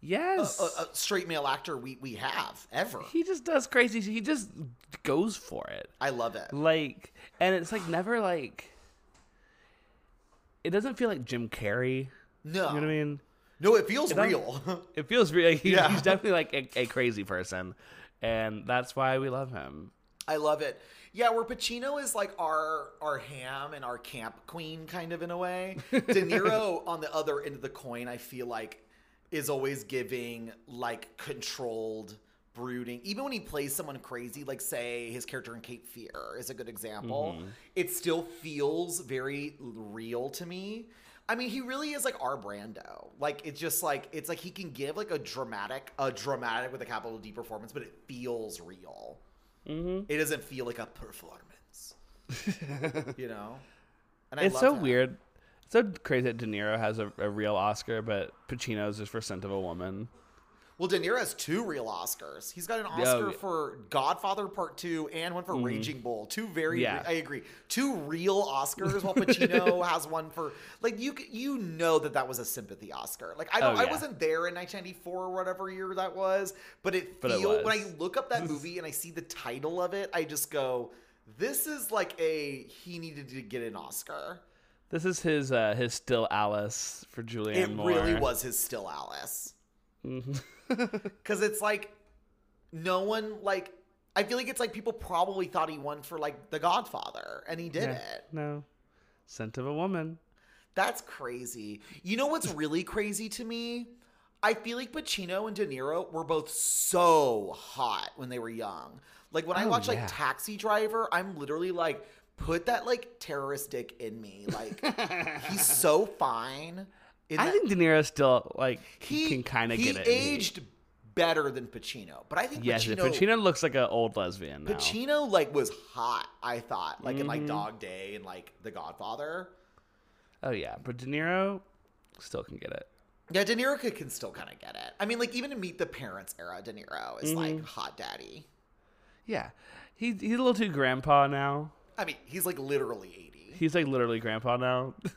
Speaker 2: Yes.
Speaker 1: a, a straight male actor we we have ever.
Speaker 2: he just does crazy. He just goes for it.
Speaker 1: I love it.
Speaker 2: Like, and it's like never like. It doesn't feel like Jim Carrey.
Speaker 1: No,
Speaker 2: You know what I mean?
Speaker 1: no, it feels
Speaker 2: don't-
Speaker 1: real. *laughs*
Speaker 2: It feels real. He,
Speaker 1: Yeah.
Speaker 2: He's *laughs* definitely like a, a crazy person, and that's why we love him.
Speaker 1: I love it. Yeah, where Pacino is like our our ham and our camp queen kind of in a way. De Niro *laughs* on the other end of the coin, I feel like is always giving like controlled brooding. Even when he plays someone crazy, like say his character in Cape Fear is a good example. Mm-hmm. It still feels very real to me. I mean, he really is like our Brando. Like it's just like it's like he can give like a dramatic, a dramatic with a capital D performance, but it feels real.
Speaker 2: Mm-hmm.
Speaker 1: It doesn't feel like a performance, *laughs* you know. And I
Speaker 2: It's so
Speaker 1: that.
Speaker 2: weird. It's so crazy that De Niro has a, a real Oscar, but Pacino's is for Scent of a Woman.
Speaker 1: Well, De Niro has two real Oscars. He's got an
Speaker 2: Yeah,
Speaker 1: Oscar
Speaker 2: yeah. Mm-hmm.
Speaker 1: for Godfather Part Two and one for Raging Bull. Two very,
Speaker 2: Yeah.
Speaker 1: I agree. Two real Oscars. While Pacino *laughs* has one for like you. You know that that was a sympathy Oscar. Like I don't.
Speaker 2: Oh,
Speaker 1: I wasn't there in 1994 or whatever year that was, but it
Speaker 2: But it
Speaker 1: when I look up that movie *laughs* and I see the title of it, I just go, "This is like a he needed to get an Oscar."
Speaker 2: This is his uh, his still Alice for Julianne
Speaker 1: it
Speaker 2: Moore.
Speaker 1: really was his still Alice. *laughs* *laughs* Because it's like no one like I feel like it's like people probably thought he won for like The Godfather, and he did
Speaker 2: Yeah.
Speaker 1: it.
Speaker 2: No, Scent of a Woman.
Speaker 1: That's crazy. You know what's really crazy to me? I feel like Pacino and De Niro were both so hot when they were young. Like when I
Speaker 2: Oh,
Speaker 1: watch like. Taxi Driver, I'm literally like, put that like terrorist dick in me. Like *laughs* he's so fine. In
Speaker 2: I
Speaker 1: that-
Speaker 2: think De Niro still like
Speaker 1: he
Speaker 2: can kind of get it. in
Speaker 1: aged better than Pacino, but I think
Speaker 2: Yes,
Speaker 1: Pacino,
Speaker 2: Pacino, looks like an old lesbian now.
Speaker 1: Pacino like was hot. I thought like in
Speaker 2: Mm-hmm.
Speaker 1: like Dog Day and like The Godfather.
Speaker 2: Oh yeah, but De Niro still can get it.
Speaker 1: Yeah, De Niro can still kind of get it. I mean, like even in Meet the Parents era, De Niro is
Speaker 2: Mm-hmm.
Speaker 1: like hot daddy.
Speaker 2: Yeah, he he's a little too grandpa now.
Speaker 1: I mean, he's like literally.
Speaker 2: He's like literally grandpa now. *laughs*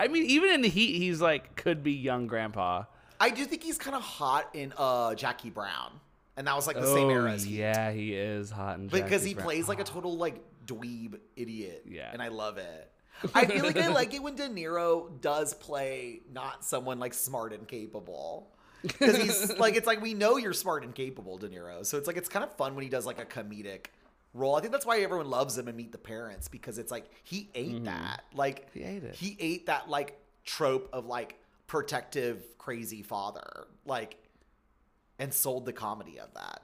Speaker 2: I mean, even in the heat, he's like could be young grandpa.
Speaker 1: I do think he's kind of hot in uh Jackie Brown, and that was like the same era as Heat.
Speaker 2: Oh, yeah, he is hot and
Speaker 1: because he plays like a *sighs* total like dweeb idiot.
Speaker 2: Yeah.
Speaker 1: and I love it. *laughs* I feel like I like it when De Niro does play not someone like smart and capable. Because he's like, it's like we know you're smart and capable, De Niro. So it's like it's kind of fun when he does like a comedic role. I think that's why everyone loves him and Meet the Parents because it's like he ate that. Like
Speaker 2: Mm-hmm. He ate it.
Speaker 1: He ate that like trope of like protective crazy father, like, and sold the comedy of that.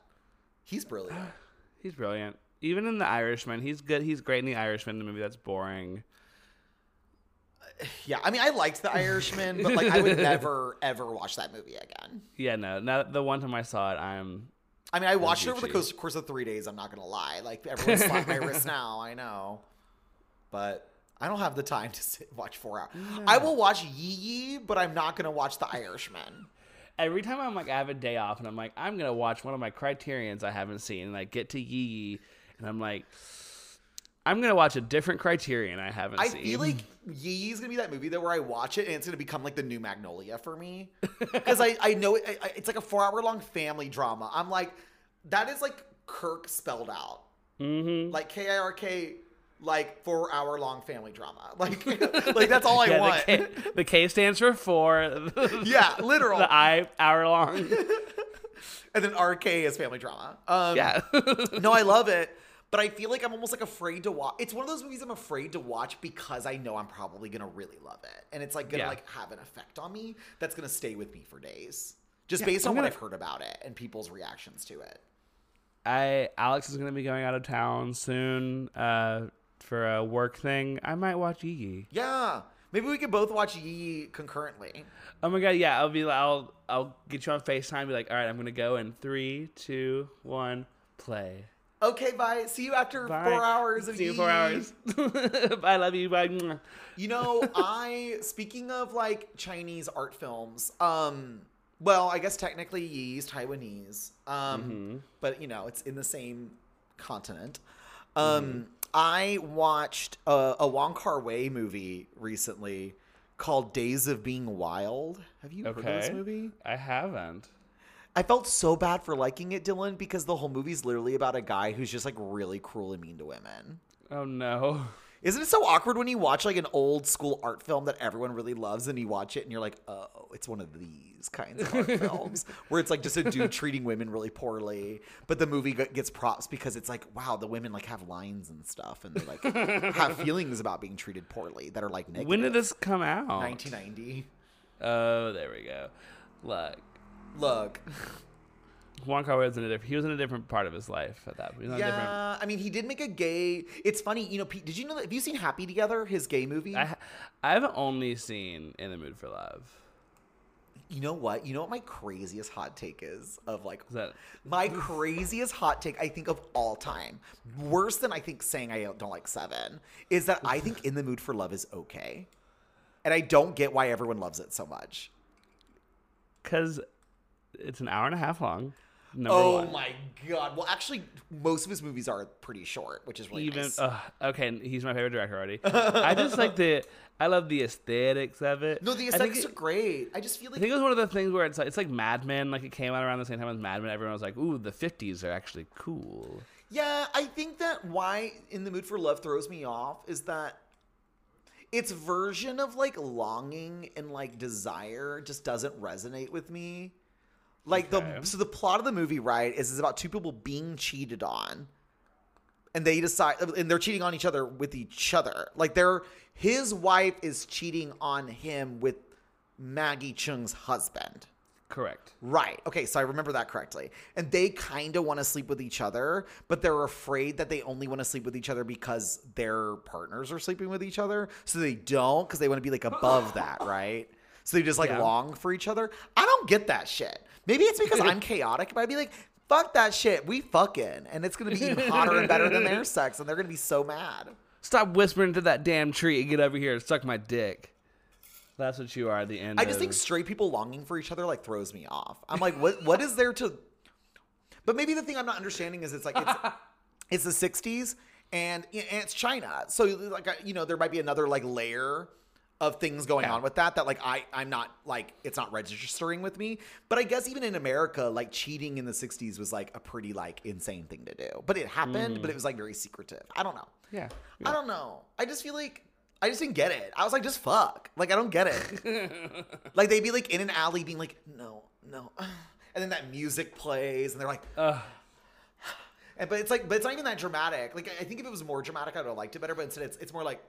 Speaker 1: He's brilliant. *sighs*
Speaker 2: He's brilliant. Even in The Irishman, he's good. He's great in The Irishman, the movie that's boring. *sighs*
Speaker 1: Yeah, I mean, I liked The Irishman, but like, I would *laughs* never ever watch that movie again.
Speaker 2: Yeah, no. Now the one time I saw it, I'm
Speaker 1: I mean, I watched it over the course, course of three days. I'm not gonna lie. Like, everyone's slapping my wrist *laughs* now. I know, but I don't have the time to sit watch four hours. I will watch Yi Yi, but I'm not gonna watch The Irishman.
Speaker 2: every time I'm like I have a day off and I'm like I'm gonna watch one of my Criterions I haven't seen and I get to Yi Yi and I'm like I'm gonna watch a different Criterion I haven't
Speaker 1: I
Speaker 2: seen.
Speaker 1: feel like Yi is gonna be that movie that where I watch it and it's gonna become like the new Magnolia for me *laughs* because I I know it, I, it's like a four hour long family drama. I'm like that is like Kirk spelled out,
Speaker 2: Mhm.
Speaker 1: like K I R K, like four hour long family drama. *laughs* Like like that's all I *laughs*
Speaker 2: Yeah,
Speaker 1: want.
Speaker 2: The K, the K stands for four.
Speaker 1: yeah, literal.
Speaker 2: The I hour long.
Speaker 1: and then RK is family drama. Um,
Speaker 2: Yeah.
Speaker 1: no, I love it. But I feel like I'm almost like afraid to watch. It's one of those movies I'm afraid to watch because I know I'm probably gonna really love it, and it's like gonna
Speaker 2: Yeah.
Speaker 1: like have an effect on me that's gonna stay with me for days, just
Speaker 2: Yeah,
Speaker 1: based
Speaker 2: I'm
Speaker 1: on what
Speaker 2: gonna-
Speaker 1: I've heard about it and people's reactions to it.
Speaker 2: I Alex is gonna be going out of town soon uh, for a work thing. I might watch Yi.
Speaker 1: Yeah, maybe we could both watch Yi concurrently.
Speaker 2: Oh my god, yeah. I'll be. I'll. I'll get you on Facetime. Be like, all right, I'm gonna go in three, two, one, play.
Speaker 1: Okay, bye. See you after
Speaker 2: Bye.
Speaker 1: four hours of
Speaker 2: See you four hours. *laughs* Bye. Love you. Bye.
Speaker 1: You know, I *laughs* speaking of like Chinese art films, um well, I guess technically Yi's Taiwanese. Um
Speaker 2: Mm-hmm.
Speaker 1: but you know, it's in the same continent.
Speaker 2: Mm-hmm.
Speaker 1: Um I watched a, a Wong Kar-wai movie recently called Days of Being Wild. Have you heard of this movie?
Speaker 2: I haven't.
Speaker 1: I felt so bad for liking it, Dylan, because the whole movie's literally about a guy who's just like really cruel and mean to women.
Speaker 2: Oh no. *laughs*
Speaker 1: Isn't it so awkward when you watch like an old school art film that everyone really loves and you watch it and you're like, oh, it's one of these kinds of art *laughs* films where it's like just a dude treating women really poorly, but the movie gets props because it's like, wow, the women like have lines and stuff and they like have *laughs* feelings about being treated poorly that are like negative.
Speaker 2: When did this come out?
Speaker 1: 1990.
Speaker 2: Oh, there we go. Look,
Speaker 1: Look,
Speaker 2: Juan Carlos was in a different. He was in a different part of his life at that. On different.
Speaker 1: yeah, I mean, he did make a gay. It's funny, you know. Pete, did you know that? Have you seen Happy Together, his gay movie?
Speaker 2: I, I've only seen In the Mood for Love.
Speaker 1: you know what? You know what my craziest hot take is of like
Speaker 2: Is that
Speaker 1: My craziest hot take, I think, of all time, worse than I think saying I don't like Seven, is that I think In the Mood for Love is okay. And I don't get why everyone loves it so much.
Speaker 2: because it's an hour and a half long.
Speaker 1: Oh
Speaker 2: one.
Speaker 1: my god. Well, actually, most of his movies are pretty short, which is really
Speaker 2: Even
Speaker 1: nice.
Speaker 2: uh, okay, he's my favorite director already. I *laughs* just like the. I love the aesthetics of it.
Speaker 1: no, the aesthetics
Speaker 2: it-
Speaker 1: are great. I just feel like I
Speaker 2: think it was one of the things where it's like it's like Mad Men. Like it came out around the same time as Mad Men. Everyone was like, "Ooh, the '50s are actually cool."
Speaker 1: Yeah, I think that why In the Mood for Love throws me off is that its version of like longing and like desire just doesn't resonate with me. Like
Speaker 2: Okay.
Speaker 1: the so the plot of the movie, right, is is about two people being cheated on. And they decide and they're cheating on each other with each other. Like they're his wife is cheating on him with Maggie Cheung's husband.
Speaker 2: Correct.
Speaker 1: Right. Okay, so I remember that correctly. And they kind of want to sleep with each other, but they're afraid that they only want to sleep with each other because their partners are sleeping with each other. So they don't because they want to be like above that, right? So they just like
Speaker 2: Yeah.
Speaker 1: long for each other. I don't get that shit. Maybe it's because I'm *laughs* chaotic, but I'd be like, fuck that shit. We fucking. And it's going to be even hotter and better than their *laughs* sex. And they're going to be so mad.
Speaker 2: Stop whispering to that damn tree and get over here and suck my dick. That's what you are at the end.
Speaker 1: I just
Speaker 2: of-
Speaker 1: think straight people longing for each other like throws me off. I'm like, what what is there to But maybe the thing I'm not understanding is it's like it's *laughs* it's the 60s and, and it's China. So like you know, there might be another like layer of things going
Speaker 2: Yeah.
Speaker 1: on with that that like I I'm not like it's not registering with me. But I guess even in America, like cheating in the 60s was like a pretty like insane thing to do. But it happened, but mm. it was like very secretive. I don't know.
Speaker 2: yeah.
Speaker 1: I don't know. I just feel like I just didn't get it. I was like, just fuck. Like I don't get it. *laughs* like they'd be like in an alley being like, no, no, *sighs* and then that music plays, and they're like,
Speaker 2: Ugh. *sighs*
Speaker 1: and, but it's like, but it's not even that dramatic. Like I think if it was more dramatic, I would have liked it better. But instead, it's it's more like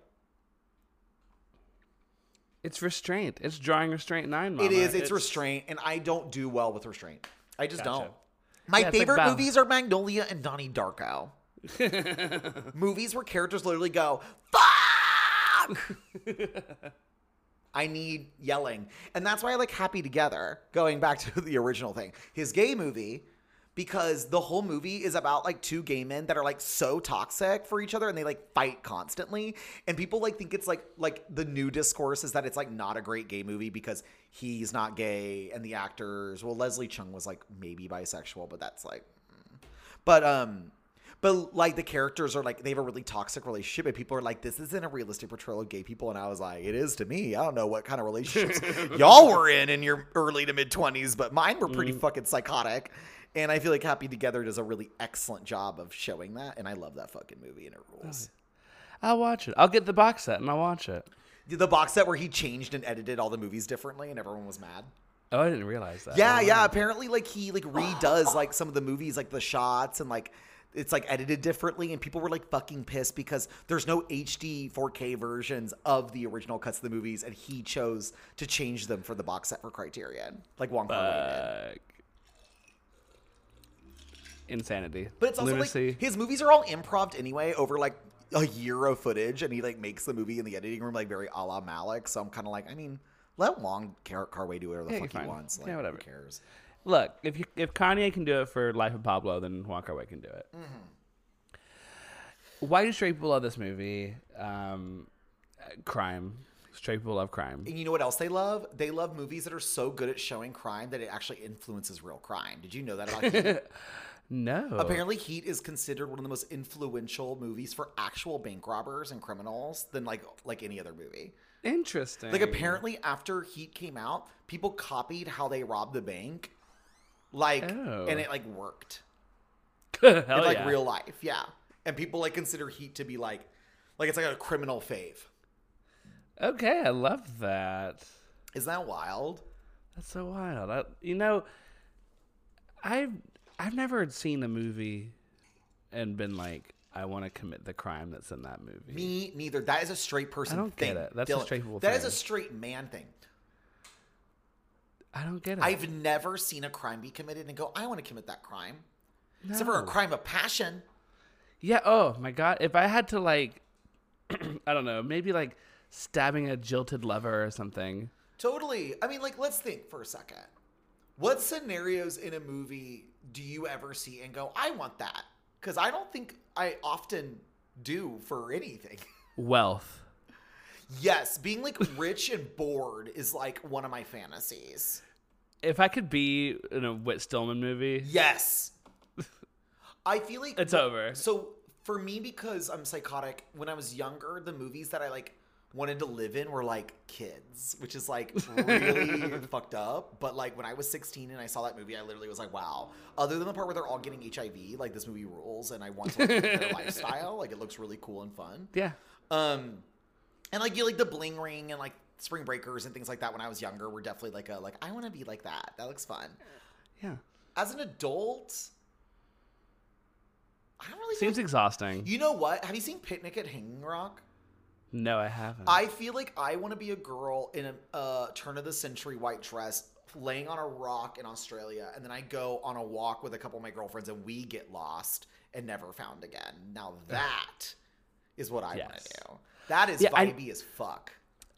Speaker 2: It's restraint. It's drawing restraint nine. Mama.
Speaker 1: it is. It's, restraint, and I don't do well with restraint. I just
Speaker 2: Gotcha.
Speaker 1: don't. My
Speaker 2: Yeah, it's like
Speaker 1: favorite
Speaker 2: Bow.
Speaker 1: movies are Magnolia and Donnie Darko. *laughs* movies where characters literally go fuck. I need yelling, and that's why I like Happy Together. Going back to *laughs* the original thing, his gay movie, because the whole movie is about like two gay men that are like so toxic for each other, and they like fight constantly. And people like think it's like like the new discourse is that it's like not a great gay movie because he's not gay, and the actors. Well, Leslie Cheung was like maybe bisexual, but that's like, mm. but um. But like the characters are like they have a really toxic relationship, and people are like, "This isn't a realistic portrayal of gay people." And I was like, "It is to me. I don't know what kind of relationships *laughs* y'all were in in your early to mid twenties, but mine were pretty fucking psychotic." And I feel like Happy Together does a really excellent job of showing that, and I love that fucking movie, and it rules.
Speaker 2: Oh, I'll watch it. I'll get the box set and I'll watch it.
Speaker 1: The box set where he changed and edited all the movies differently, and everyone was mad.
Speaker 2: Oh, I didn't realize that.
Speaker 1: Yeah, yeah. Apparently, like he like redoes like some of the movies, like the shots and like it's like edited differently, and people were like fucking pissed because there's no HD 4K versions of the original cuts of the movies, and he chose to change them for the box set for Criterion, like Wong Kar Wai did.
Speaker 2: Insanity.
Speaker 1: But it's also
Speaker 2: Lunacy.
Speaker 1: like his movies are all improv anyway over like a year of footage, and he like makes the movie in the editing room like very a la Malick. So I'm kind of like, I mean, let Wong Car- Kar-wai do whatever the
Speaker 2: Yeah,
Speaker 1: fuck he
Speaker 2: fine.
Speaker 1: wants. Like,
Speaker 2: Yeah, whatever.
Speaker 1: Who cares?
Speaker 2: Look, if you, if Kanye can do it for Life of Pablo, then Wong Kar Wai can do it. Why do straight people love this movie? Um, crime. Straight people love crime.
Speaker 1: And you know what else they love? They love movies that are so good at showing crime that it actually influences real crime. Did you know that about? *laughs*
Speaker 2: No.
Speaker 1: Apparently, Heat is considered one of the most influential movies for actual bank robbers and criminals than like like any other movie.
Speaker 2: Interesting.
Speaker 1: Like apparently, after Heat came out, people copied how they robbed the bank, like,
Speaker 2: Oh.
Speaker 1: and it like worked *laughs*
Speaker 2: Hell
Speaker 1: in like
Speaker 2: yeah.
Speaker 1: real life. Yeah, and people like consider Heat to be like, like it's like a criminal fave.
Speaker 2: Okay, I love that.
Speaker 1: Isn't that wild?
Speaker 2: That's so wild. I, you know, I've I've never seen a movie and been like, I want to commit the crime that's in that movie.
Speaker 1: Me neither. That is a straight person
Speaker 2: I don't
Speaker 1: thing.
Speaker 2: get it. That's a straight people
Speaker 1: That is
Speaker 2: thing.
Speaker 1: a straight man thing.
Speaker 2: I don't get it.
Speaker 1: I've never seen a crime be committed and go, I want to commit that crime. Except for a crime of passion.
Speaker 2: Yeah. Oh my god. If I had to like, *clears throat* I don't know, maybe like stabbing a jilted lover or something.
Speaker 1: Totally. I mean, like, let's think for a second. What scenarios in a movie do you ever see and go, I want that? Because I don't think I often do for anything. *laughs*
Speaker 2: Wealth.
Speaker 1: yes, being like rich and bored is like one of my fantasies.
Speaker 2: If I could be in a Whit Stillman movie,
Speaker 1: Yes. I feel like
Speaker 2: it's over.
Speaker 1: So for me, because I'm psychotic, when I was younger, the movies that I like wanted to live in were like kids, which is like really *laughs* fucked up. But like when I was 16 and I saw that movie, I literally was like, wow. Other than the part where they're all getting HIV, like this movie rules, and I want to live their *laughs* lifestyle. Like it looks really cool and fun.
Speaker 2: Yeah.
Speaker 1: Um, and like you like the bling ring and like Spring Breakers and things like that. When I was younger, were definitely like a like I want to be like that. That looks fun.
Speaker 2: Yeah.
Speaker 1: As an adult. I don't really
Speaker 2: Seems exhausting.
Speaker 1: you know what? Have you seen Picnic at Hanging Rock?
Speaker 2: No, I haven't.
Speaker 1: I feel like I want to be a girl in a uh, turn of the century white dress, laying on a rock in Australia, and then I go on a walk with a couple of my girlfriends, and we get lost and never found again. Now that is what I want to do. That is
Speaker 2: Yeah, I-
Speaker 1: vibey as fuck.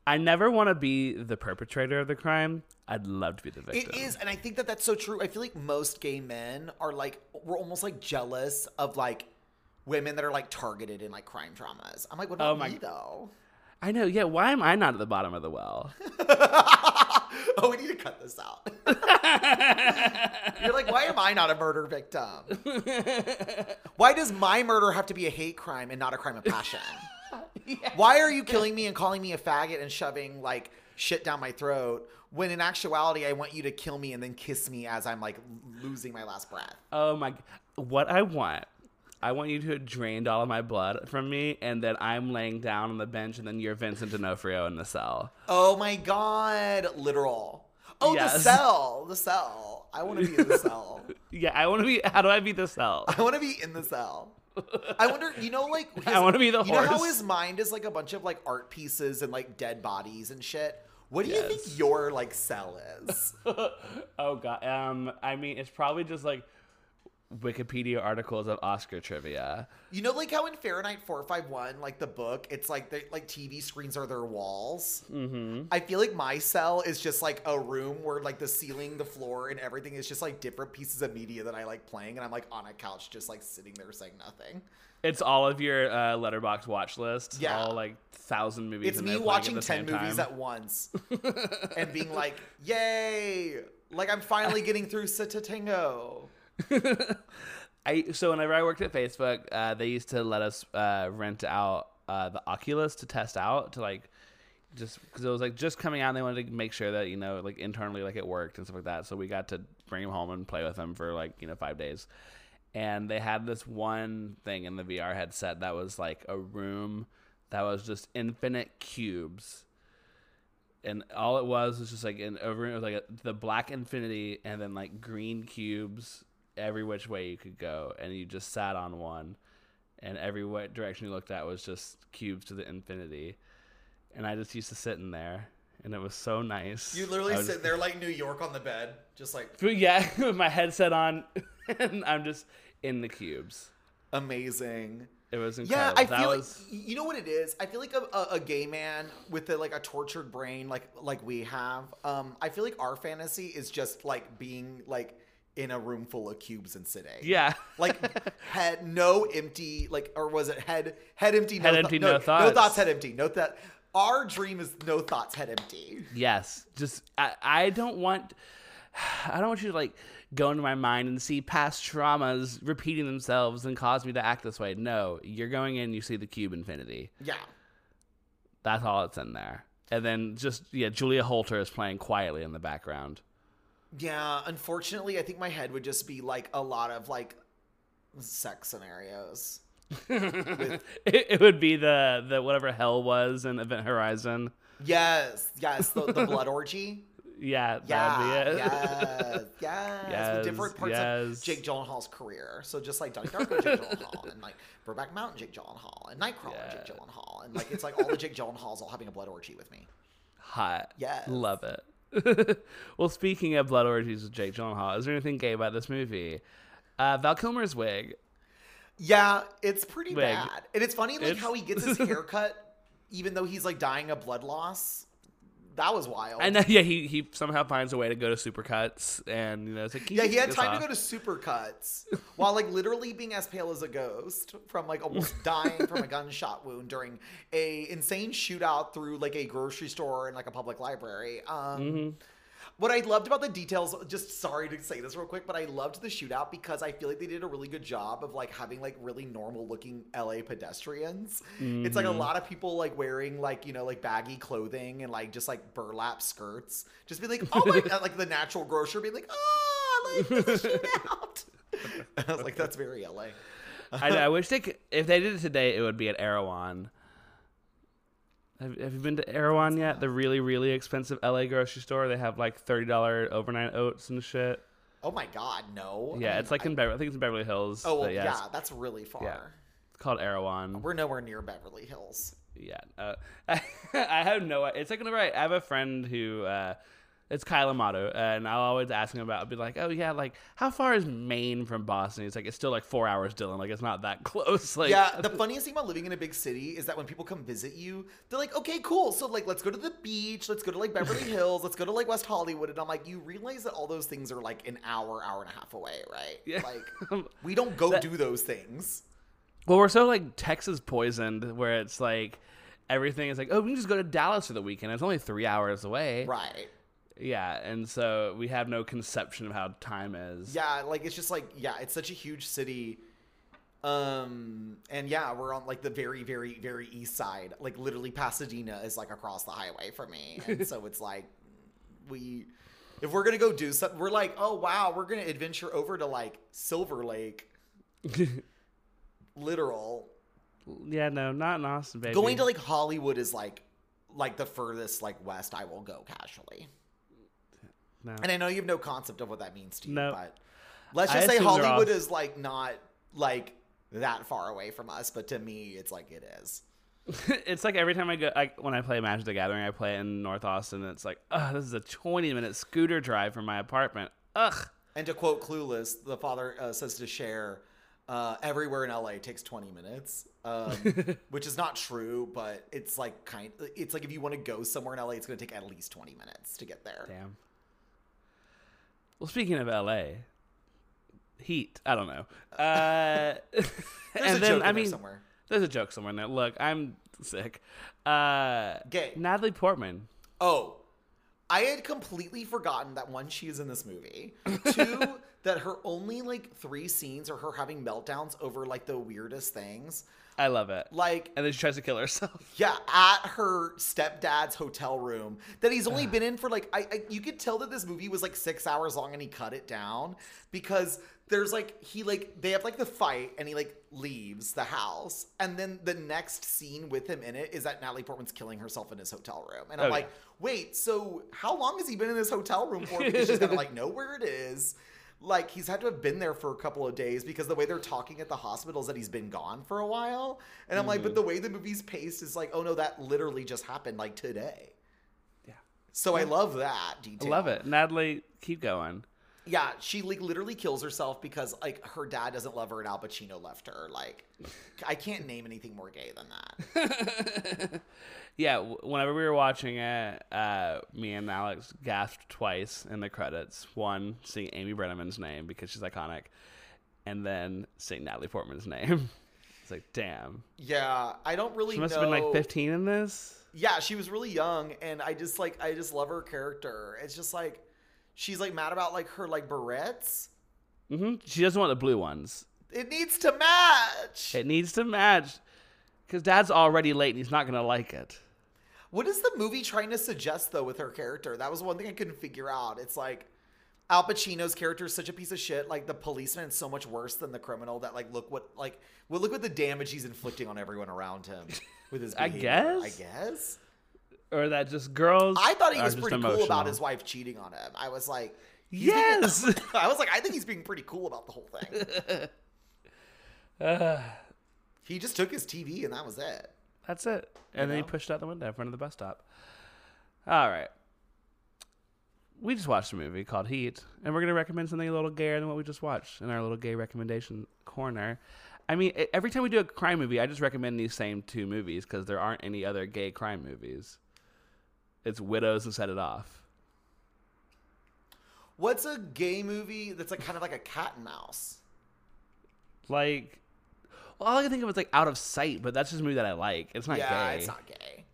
Speaker 2: I never want to be the perpetrator of the crime. I'd love to be the victim.
Speaker 1: It is, and I think that that's so true. I feel like most gay men are like we're almost like jealous of like women that are like targeted in like crime dramas. I'm like, what about
Speaker 2: Oh my-
Speaker 1: me though?
Speaker 2: I know. Yeah. Why am I not at the bottom of the well? *laughs*
Speaker 1: oh, we need to cut this out. You're like, why am I not a murder victim? *laughs* Why does my murder have to be a hate crime and not a crime of passion? *laughs* Why are you killing me and calling me a faggot and shoving like shit down my throat when in actuality I want you to kill me and then kiss me as I'm like losing my last breath?
Speaker 2: Oh my! What I want, I want you to have drained all of my blood from me, and then I'm laying down on the bench, and then you're Vincent D'Onofrio in the cell.
Speaker 1: Oh my god, literal. Oh, the cell, the cell. I want to be in the cell. *laughs*
Speaker 2: Yeah, I want to be. How do I be the cell?
Speaker 1: I want to be in the cell. I wonder, you know, like his- *laughs*
Speaker 2: I wanna be the
Speaker 1: You know how his mind is like a bunch of like art pieces and like dead bodies and shit. What do you think your like cell is? *laughs*
Speaker 2: oh god. Um. I mean, it's probably just like Wikipedia articles of Oscar trivia.
Speaker 1: you know, like how in Fahrenheit 451, like the book, it's like they like TV screens are their walls. Mm-hmm. I feel like my cell is just like a room where like the ceiling, the floor, and everything is just like different pieces of media that I like playing, and I'm like on a couch just like sitting there saying nothing.
Speaker 2: It's all of your uh, Letterboxd watch list.
Speaker 1: Yeah.
Speaker 2: All like thousand movies.
Speaker 1: It's me watching
Speaker 2: at the
Speaker 1: 10 movies
Speaker 2: time.
Speaker 1: at once *laughs* and being like, yay! Like I'm finally getting through Satantango. *laughs*
Speaker 2: I so whenever I worked at Facebook, uh, they used to let us uh, rent out uh, the Oculus to test out to like just because it was like just coming out. and They wanted to make sure that you know like internally like it worked and stuff like that. So we got to bring them home and play with them for like you know five days. And they had this one thing in the VR headset that was like a room that was just infinite cubes and all it was was just like an over it was like a, the black infinity and then like green cubes every which way you could go and you just sat on one and every way direction you looked at was just cubes to the infinity and i just used to sit in there and it was so nice
Speaker 1: You literally sit there like New York on the bed, just like *laughs*
Speaker 2: yeah with my headset on *laughs* and i'm just in the cubes
Speaker 1: amazing.
Speaker 2: it was
Speaker 1: Yeah,
Speaker 2: incredible
Speaker 1: I
Speaker 2: that
Speaker 1: feel
Speaker 2: was
Speaker 1: like you know what it is. I feel like a, a, a gay man with a, like a tortured brain, like like we have. Um, I feel like our fantasy is just like being like in a room full of cubes and sitting.
Speaker 2: yeah
Speaker 1: like *laughs* head no empty like or was it head head empty no
Speaker 2: Head
Speaker 1: thou-
Speaker 2: empty,
Speaker 1: no,
Speaker 2: no thoughts.
Speaker 1: no thoughts head empty no that our dream is no thoughts head empty
Speaker 2: Yes, just I, I don't want *sighs* I don't want you to like go into my mind and see past traumas repeating themselves and cause me to act this way. No, you're going in, you see the cube infinity.
Speaker 1: yeah
Speaker 2: That's all it's in there. And then just yeah, Julia Holter is playing quietly in the background.
Speaker 1: Yeah unfortunately i think my head would just be like a lot of like sex scenarios *laughs*
Speaker 2: It, it would be the the whatever hell was in Event Horizon.
Speaker 1: yes yes the, the blood *laughs* orgy
Speaker 2: Yeah,
Speaker 1: yeah
Speaker 2: that'd be it.
Speaker 1: yes yes *laughs*
Speaker 2: Yes,
Speaker 1: with different parts
Speaker 2: yes.
Speaker 1: of jake gyllenhaal's career so just like donnie darko jake gyllenhaal and like Brokeback mountain jake gyllenhaal and nightcrawler jake
Speaker 2: Yeah.
Speaker 1: gyllenhaal and like it's like all the jake gyllenhaals all having a blood orgy with me
Speaker 2: Hot.
Speaker 1: Yes.
Speaker 2: Love it. *laughs* well, speaking of blood orgies with Jake Gyllenhaal, is there anything gay about this movie? Uh, Val Kilmer's wig.
Speaker 1: Yeah, it's pretty
Speaker 2: Wig.
Speaker 1: bad. And it's funny like
Speaker 2: It's-
Speaker 1: how he gets his *laughs* haircut even though he's like dying of blood loss. That was wild.
Speaker 2: I know. Yeah, he he somehow finds a way to go to Supercuts, and you know, it's like
Speaker 1: Yeah, he had time
Speaker 2: off?"
Speaker 1: to go to supercuts while like literally being as pale as a ghost from like almost *laughs* dying from a gunshot wound during a insane shootout through like a grocery store and like a public library. Um
Speaker 2: Mm-hmm.
Speaker 1: What I loved about the details, just sorry to say this real quick, but I loved the shootout because I feel like they did a really good job of like having like really normal looking LA pedestrians. It's like a
Speaker 2: Mm-hmm.
Speaker 1: lot of people like wearing like, you know, like baggy clothing and like just like burlap skirts. Just be like, oh my *laughs* god, like the natural grocer being like, oh, like a shootout. *laughs* I was like, that's very LA.
Speaker 2: I, I *laughs* wish they could. If they did it today, it would be at Erewhon. Have, have you been to Erewhon yet? The really really expensive LA grocery store. They have like thirty dollar overnight oats and shit.
Speaker 1: Oh my god, no. I
Speaker 2: Yeah,
Speaker 1: mean,
Speaker 2: it's like
Speaker 1: I-
Speaker 2: in Beverly. I think it's in Beverly Hills.
Speaker 1: Oh well, yeah,
Speaker 2: yeah,
Speaker 1: that's really far.
Speaker 2: yeah. it's called Erewhon.
Speaker 1: We're nowhere near Beverly Hills.
Speaker 2: Yeah, uh, *laughs* I have no. It's like right. I have a friend who uh, it's Kyle Amato, and I'll always ask him about. I'll be like, oh yeah, like how far is Maine from Boston? He's like, it's still like four hours, Dylan. Like it's not that *laughs* close. Like
Speaker 1: yeah, the funniest thing about living in a big city is that when people come visit you, they're like, okay, cool. So like let's go to the beach, let's go to like Beverly *laughs* Hills, let's go to like West Hollywood. And I'm like, you realize that all those things are like an hour, hour and a half away, right?
Speaker 2: Yeah.
Speaker 1: Like *laughs* we don't go
Speaker 2: That-
Speaker 1: do those things.
Speaker 2: Well, we're so like Texas poisoned, where it's like everything is like, oh, we can just go to Dallas for the weekend. It's only three hours away.
Speaker 1: Right.
Speaker 2: Yeah, and so we have no conception of how time is.
Speaker 1: Yeah, like it's just like yeah, it's such a huge city. Um and yeah, we're on like the very, very, very east side. Like literally Pasadena is like across the highway from me. And so *laughs* it's like we if we're gonna go do something we're like, oh wow, we're gonna adventure over to like Silver Lake. *laughs* Literal.
Speaker 2: Yeah, no, not in Austin, baby.
Speaker 1: Going to like Hollywood is like like the furthest like west I will go casually.
Speaker 2: No.
Speaker 1: And I know you have no concept of what that means to you,
Speaker 2: No.
Speaker 1: but let's
Speaker 2: I
Speaker 1: just say Hollywood is like not like that far away from us, but to me, it's like it is. *laughs*
Speaker 2: it's like every time I go, I, when I play Magic the Gathering, I play in North Austin. It's like, ugh, this is a 20 minute scooter drive from my apartment. Ugh.
Speaker 1: And to quote Clueless, the father uh, says to Cher, uh, "Everywhere in LA takes 20 minutes," um, *laughs* which is not true, but it's like kind. It's like if you want to go somewhere in LA, it's going to take at least 20 minutes to get there.
Speaker 2: Damn. Well, speaking of LA, heat. I don't know. Uh, *laughs*
Speaker 1: There's *laughs*
Speaker 2: and
Speaker 1: a
Speaker 2: then,
Speaker 1: joke
Speaker 2: I mean,
Speaker 1: somewhere.
Speaker 2: there's a joke somewhere in there. Look, I'm sick. Uh,
Speaker 1: Gay.
Speaker 2: Natalie Portman.
Speaker 1: Oh, I had completely forgotten that one, she is in this movie. *laughs* Two, that her only like three scenes are her having meltdowns over like the weirdest things.
Speaker 2: I love it.
Speaker 1: Like
Speaker 2: And then she tries to kill herself. *laughs*
Speaker 1: Yeah, at her stepdad's hotel room that he's only been in for like I, I you could tell that this movie was like 6 hours long and he cut it down because there's like he like they have like the fight and he like leaves the house and then the next scene with him in it is that Natalie Portman's killing herself in his hotel room and I'm
Speaker 2: Oh,
Speaker 1: like, "Wait, so how long has he been in this hotel room for?" Because she's going *laughs* to like know where it is. Like he's had to have been there for a couple of days because the way they're talking at the hospital is that he's been gone for a while. And I'm like, but the mm-hmm. way the movie's paced is like, oh no, that literally just happened like today.
Speaker 2: Yeah.
Speaker 1: So I love that detail.
Speaker 2: I love it. Natalie, keep going.
Speaker 1: Yeah, she like literally kills herself because like her dad doesn't love her and Al Pacino left her. Like, I can't name anything more gay than that. *laughs*
Speaker 2: Yeah, w- whenever we were watching it, uh, me and Alex gasped twice in the credits. One, seeing Amy Brenneman's name because she's iconic, and then seeing Natalie Portman's name. *laughs* It's like, damn.
Speaker 1: Yeah, I don't really.
Speaker 2: She must
Speaker 1: know.
Speaker 2: have been like 15 in this.
Speaker 1: Yeah, she was really young, and I just like I just love her character. It's just like she's like mad about like her like barrettes.
Speaker 2: hmm She doesn't want the blue ones.
Speaker 1: It needs to match.
Speaker 2: It needs to match because Dad's already late and he's not gonna like it.
Speaker 1: What is the movie trying to suggest though with her character? That was one thing I couldn't figure out. It's like Al Pacino's character is such a piece of shit. Like the policeman is so much worse than the criminal. That like look what like well look what the damage he's inflicting on everyone around him with his. *laughs*
Speaker 2: I guess.
Speaker 1: I guess.
Speaker 2: Or that just girls.
Speaker 1: I thought he was pretty cool about his wife cheating on him. I was like, he's being-
Speaker 2: Yes. *laughs*
Speaker 1: I was like, I think he's being pretty cool about the whole thing.
Speaker 2: Uh, *sighs*
Speaker 1: He just took his TV and that was it.
Speaker 2: That's it. And then he pushed out the window in front of the bus stop. All right. We just watched a movie called Heat, and we're going to recommend something a little gayer than what we just watched in our little gay recommendation corner. I mean, every time we do a crime movie, I just recommend these same two movies because there aren't any other gay crime movies. It's Widows and Set It Off.
Speaker 1: What's a gay movie that's like kind of like a cat and mouse?
Speaker 2: Like, well, all I can think of is like Out of Sight, but that's just a movie that I like. It's not
Speaker 1: yeah,
Speaker 2: gay.
Speaker 1: it's not gay.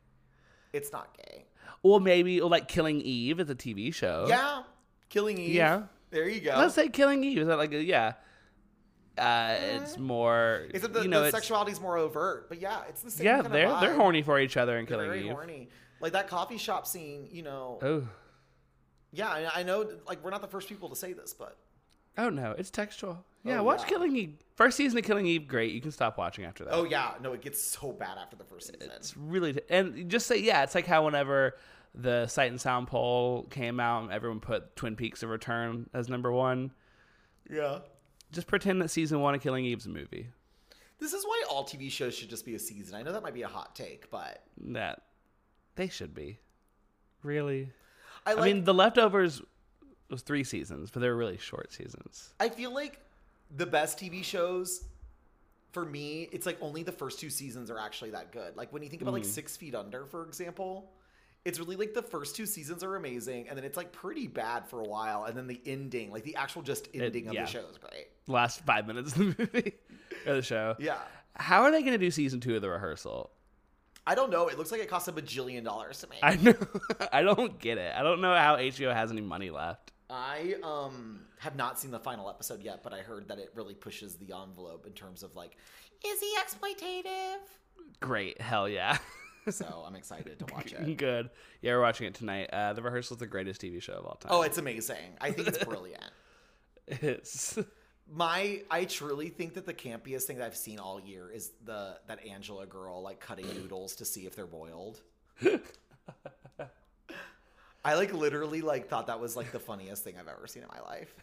Speaker 1: It's not gay.
Speaker 2: Or maybe, or like Killing Eve is a TV show.
Speaker 1: Yeah, Killing Eve.
Speaker 2: Yeah.
Speaker 1: there you go.
Speaker 2: Let's say Killing Eve. Is that like a, yeah? Uh, it's more.
Speaker 1: Except the,
Speaker 2: you know,
Speaker 1: the
Speaker 2: it's,
Speaker 1: sexualty's more overt, but yeah, it's the same.
Speaker 2: yeah, they're they're horny for each other in
Speaker 1: They're
Speaker 2: Killing Eve.
Speaker 1: horny. Like that coffee shop scene, you know.
Speaker 2: Oh,
Speaker 1: Yeah, I, I know. Like we're not the first people to say this, but
Speaker 2: oh no, it's textual. Yeah,
Speaker 1: Oh,
Speaker 2: watch
Speaker 1: yeah.
Speaker 2: Killing Eve. First season of Killing Eve, great. You can stop watching after that.
Speaker 1: oh yeah, no, it gets so bad after the first season.
Speaker 2: it's really t- and just say yeah. It's like how whenever the Sight and Sound poll came out, everyone put Twin Peaks: of Return as number one.
Speaker 1: yeah.
Speaker 2: Just pretend that season one of Killing Eve's a movie.
Speaker 1: This is why all TV shows should just be a season. I know that might be a hot take, but
Speaker 2: That they should be. Really.
Speaker 1: I like.
Speaker 2: I mean, The Leftovers was three seasons, but they were really short seasons.
Speaker 1: I feel like the best TV shows for me, it's like only the first two seasons are actually that good. Like when you think about
Speaker 2: Mm.
Speaker 1: like Six Feet Under, for example, it's really like the first two seasons are amazing, and then it's like pretty bad for a while, and then the ending, like the actual just ending of
Speaker 2: yeah.
Speaker 1: the show is great.
Speaker 2: Last five minutes of the movie *laughs* or the show.
Speaker 1: Yeah.
Speaker 2: How are they going to do season two of the rehearsal?
Speaker 1: I don't know. It looks like it cost a bajillion dollars to make.
Speaker 2: I know. *laughs* I don't get it. I don't know how HBO has any money left.
Speaker 1: I um have not seen the final episode yet, but I heard that it really pushes the envelope in terms of like, is he exploitative?
Speaker 2: Great. Hell yeah. *laughs*
Speaker 1: So I'm excited to watch it. *laughs*
Speaker 2: Good. Yeah, we're watching it tonight. Uh, the rehearsal is the greatest TV show of all time.
Speaker 1: Oh, it's amazing. I think it's brilliant.
Speaker 2: it's
Speaker 1: My, I truly think that the campiest thing that I've seen all year is the that Angela girl like cutting *clears throat* noodles to see if they're boiled. I like literally like thought that was like the funniest thing I've ever seen in my life.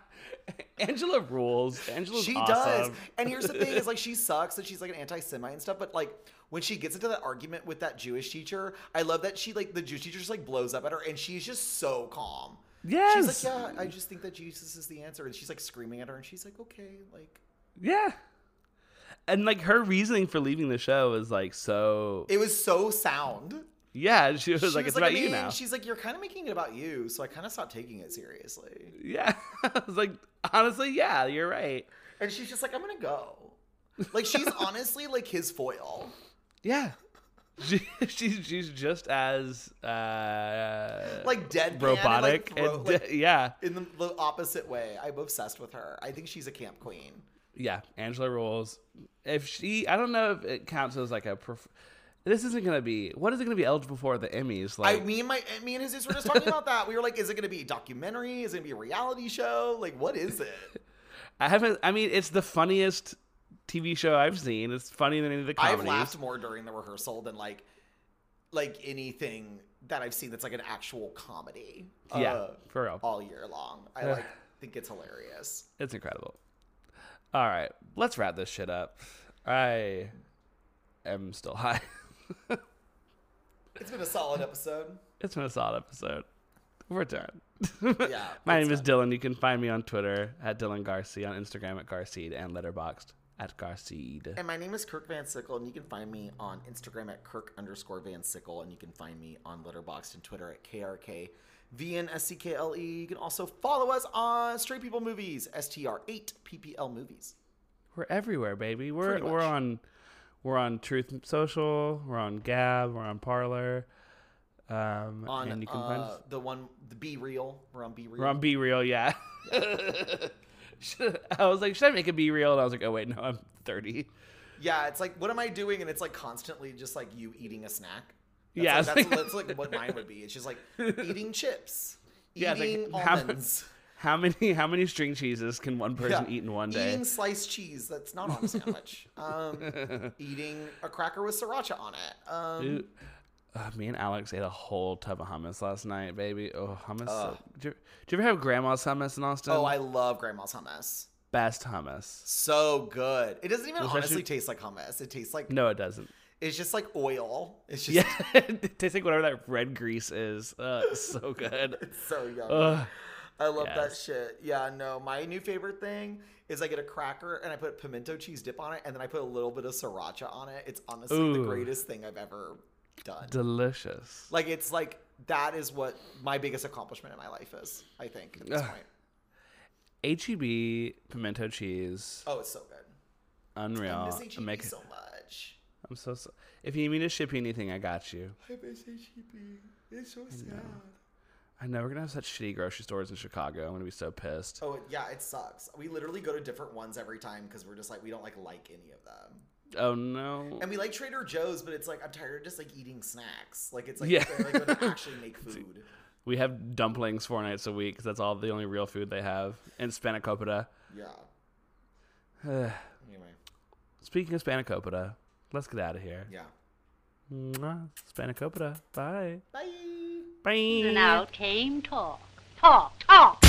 Speaker 1: *laughs*
Speaker 2: Angela rules. Angela's
Speaker 1: she
Speaker 2: awesome.
Speaker 1: does. And here's the thing: is *laughs* like she sucks and she's like an anti-Semite and stuff. But like when she gets into that argument with that Jewish teacher, I love that she like the Jewish teacher just like blows up at her and she's just so calm.
Speaker 2: Yes.
Speaker 1: She's like, yeah, I just think that Jesus is the answer, and she's like screaming at her, and she's like, okay, like
Speaker 2: Yeah. And like her reasoning for leaving the show is like so.
Speaker 1: it was so sound.
Speaker 2: yeah, she was
Speaker 1: She
Speaker 2: like,
Speaker 1: was
Speaker 2: it's about
Speaker 1: I
Speaker 2: you
Speaker 1: mean,
Speaker 2: now.
Speaker 1: She's like, you're kind of making it about you, so I kind of stopped taking it seriously.
Speaker 2: Yeah, *laughs* I was like, honestly, yeah, you're right.
Speaker 1: And she's just like, I'm gonna go. Like she's *laughs* honestly like his foil.
Speaker 2: Yeah, She, *laughs* she's she's just as uh,
Speaker 1: Like dead
Speaker 2: robotic
Speaker 1: and, like, throw-
Speaker 2: and
Speaker 1: like, *laughs*
Speaker 2: yeah,
Speaker 1: in the, the opposite way. I'm obsessed with her. I think she's a camp queen.
Speaker 2: yeah. Angela rules. If she, I don't know if it counts as like a. Prof- this isn't gonna be. What is it gonna be eligible for the Emmys? Like
Speaker 1: I me and my me and his sister were just talking about that. We were like, is it going to be a documentary? Is it going to be a reality show? Like, what is it? *laughs*
Speaker 2: I haven't. I mean, it's the funniest TV show I've seen. It's funnier than any of the
Speaker 1: comedy.
Speaker 2: I've
Speaker 1: laughed more during the rehearsal than like like anything that I've seen that's like an actual comedy.
Speaker 2: Yeah,
Speaker 1: uh,
Speaker 2: for real.
Speaker 1: all year long. I like *sighs* think it's hilarious.
Speaker 2: It's incredible. All right, let's wrap this shit up. I am still *laughs* high.
Speaker 1: It's been a solid episode.
Speaker 2: It's been a solid episode. We're done.
Speaker 1: Yeah, *laughs*
Speaker 2: My name is. Dylan. You can find me on Twitter at Dylan Garcia, on Instagram at Garceed, and Letterboxd at Garceed.
Speaker 1: And my name is Kirk Van Sickle, and you can find me on Instagram at Kirk underscore Van Sickle, and you can find me on Letterboxd and Twitter at KRK VNSCKLE. E. You can also follow us on Straight People Movies, STR8 PPL Movies.
Speaker 2: We're everywhere, baby. We're we're on we're on Truth Social. We're on Gab. We're on Parler. Um,
Speaker 1: On
Speaker 2: and you can find
Speaker 1: uh,
Speaker 2: us.
Speaker 1: the one, the Be Real. We're on Be Real.
Speaker 2: We're on Be Real, yeah. *laughs* *laughs* Should- I was like, should I make it Be Real? And I was like, oh wait, no, I'm 30.
Speaker 1: Yeah, it's like, what am I doing? And it's like constantly just like you eating a snack. That's
Speaker 2: Yeah,
Speaker 1: like, that's,
Speaker 2: like-
Speaker 1: that's like what mine would be. It's just like *laughs* eating chips,
Speaker 2: Yeah, it's like,
Speaker 1: eating
Speaker 2: how-
Speaker 1: almonds, *laughs*
Speaker 2: How many how many string cheeses can one person
Speaker 1: Yeah,
Speaker 2: eat in one day?
Speaker 1: Eating sliced cheese that's not on a sandwich. *laughs* um, eating a cracker with sriracha on it. Um,
Speaker 2: uh, me and Alex ate a whole tub of hummus last night, baby. Oh, hummus. so- did, you, did you ever have grandma's hummus in Austin?
Speaker 1: oh, I love grandma's hummus.
Speaker 2: Best hummus.
Speaker 1: So good. It doesn't even
Speaker 2: Especially-
Speaker 1: honestly taste like hummus. It tastes like
Speaker 2: No, it doesn't.
Speaker 1: it's just like oil. It's just
Speaker 2: Yeah, *laughs* it tastes like whatever that red grease is. Uh, so *laughs* good.
Speaker 1: it's so yummy.
Speaker 2: Ugh.
Speaker 1: I love that shit. Yeah, no, my new favorite thing is I get a cracker and I put pimento cheese dip on it, and then I put a little bit of sriracha on it. It's honestly the greatest thing I've ever done.
Speaker 2: Delicious.
Speaker 1: like it's like that is what my biggest accomplishment in my life is. I think at this
Speaker 2: Ugh.
Speaker 1: point.
Speaker 2: HEB pimento cheese,
Speaker 1: Oh, it's so good.
Speaker 2: unreal.
Speaker 1: I miss HEB
Speaker 2: make-
Speaker 1: so much.
Speaker 2: I'm so, so. If you need me to ship you anything, I got you.
Speaker 1: I miss HEB. It's so sad.
Speaker 2: I know we're gonna have such shitty grocery stores in Chicago. I'm gonna be so pissed.
Speaker 1: Oh yeah, it sucks. We literally go to different ones every time because we're just like we don't like like any of them.
Speaker 2: Oh no.
Speaker 1: And we like Trader Joe's, but it's like I'm tired of just like eating snacks. Like it's like
Speaker 2: Yeah.
Speaker 1: they're like going *laughs* to actually make food.
Speaker 2: We have dumplings four nights a week 'cause that's all the only real food they have. And spanakopita.
Speaker 1: Yeah. *sighs* Anyway,
Speaker 2: Speaking of spanakopita, let's get out of here.
Speaker 1: yeah.
Speaker 2: Mwah. Spanakopita. Bye.
Speaker 1: Bye.
Speaker 2: Bye.
Speaker 3: Now came talk. Talk, talk.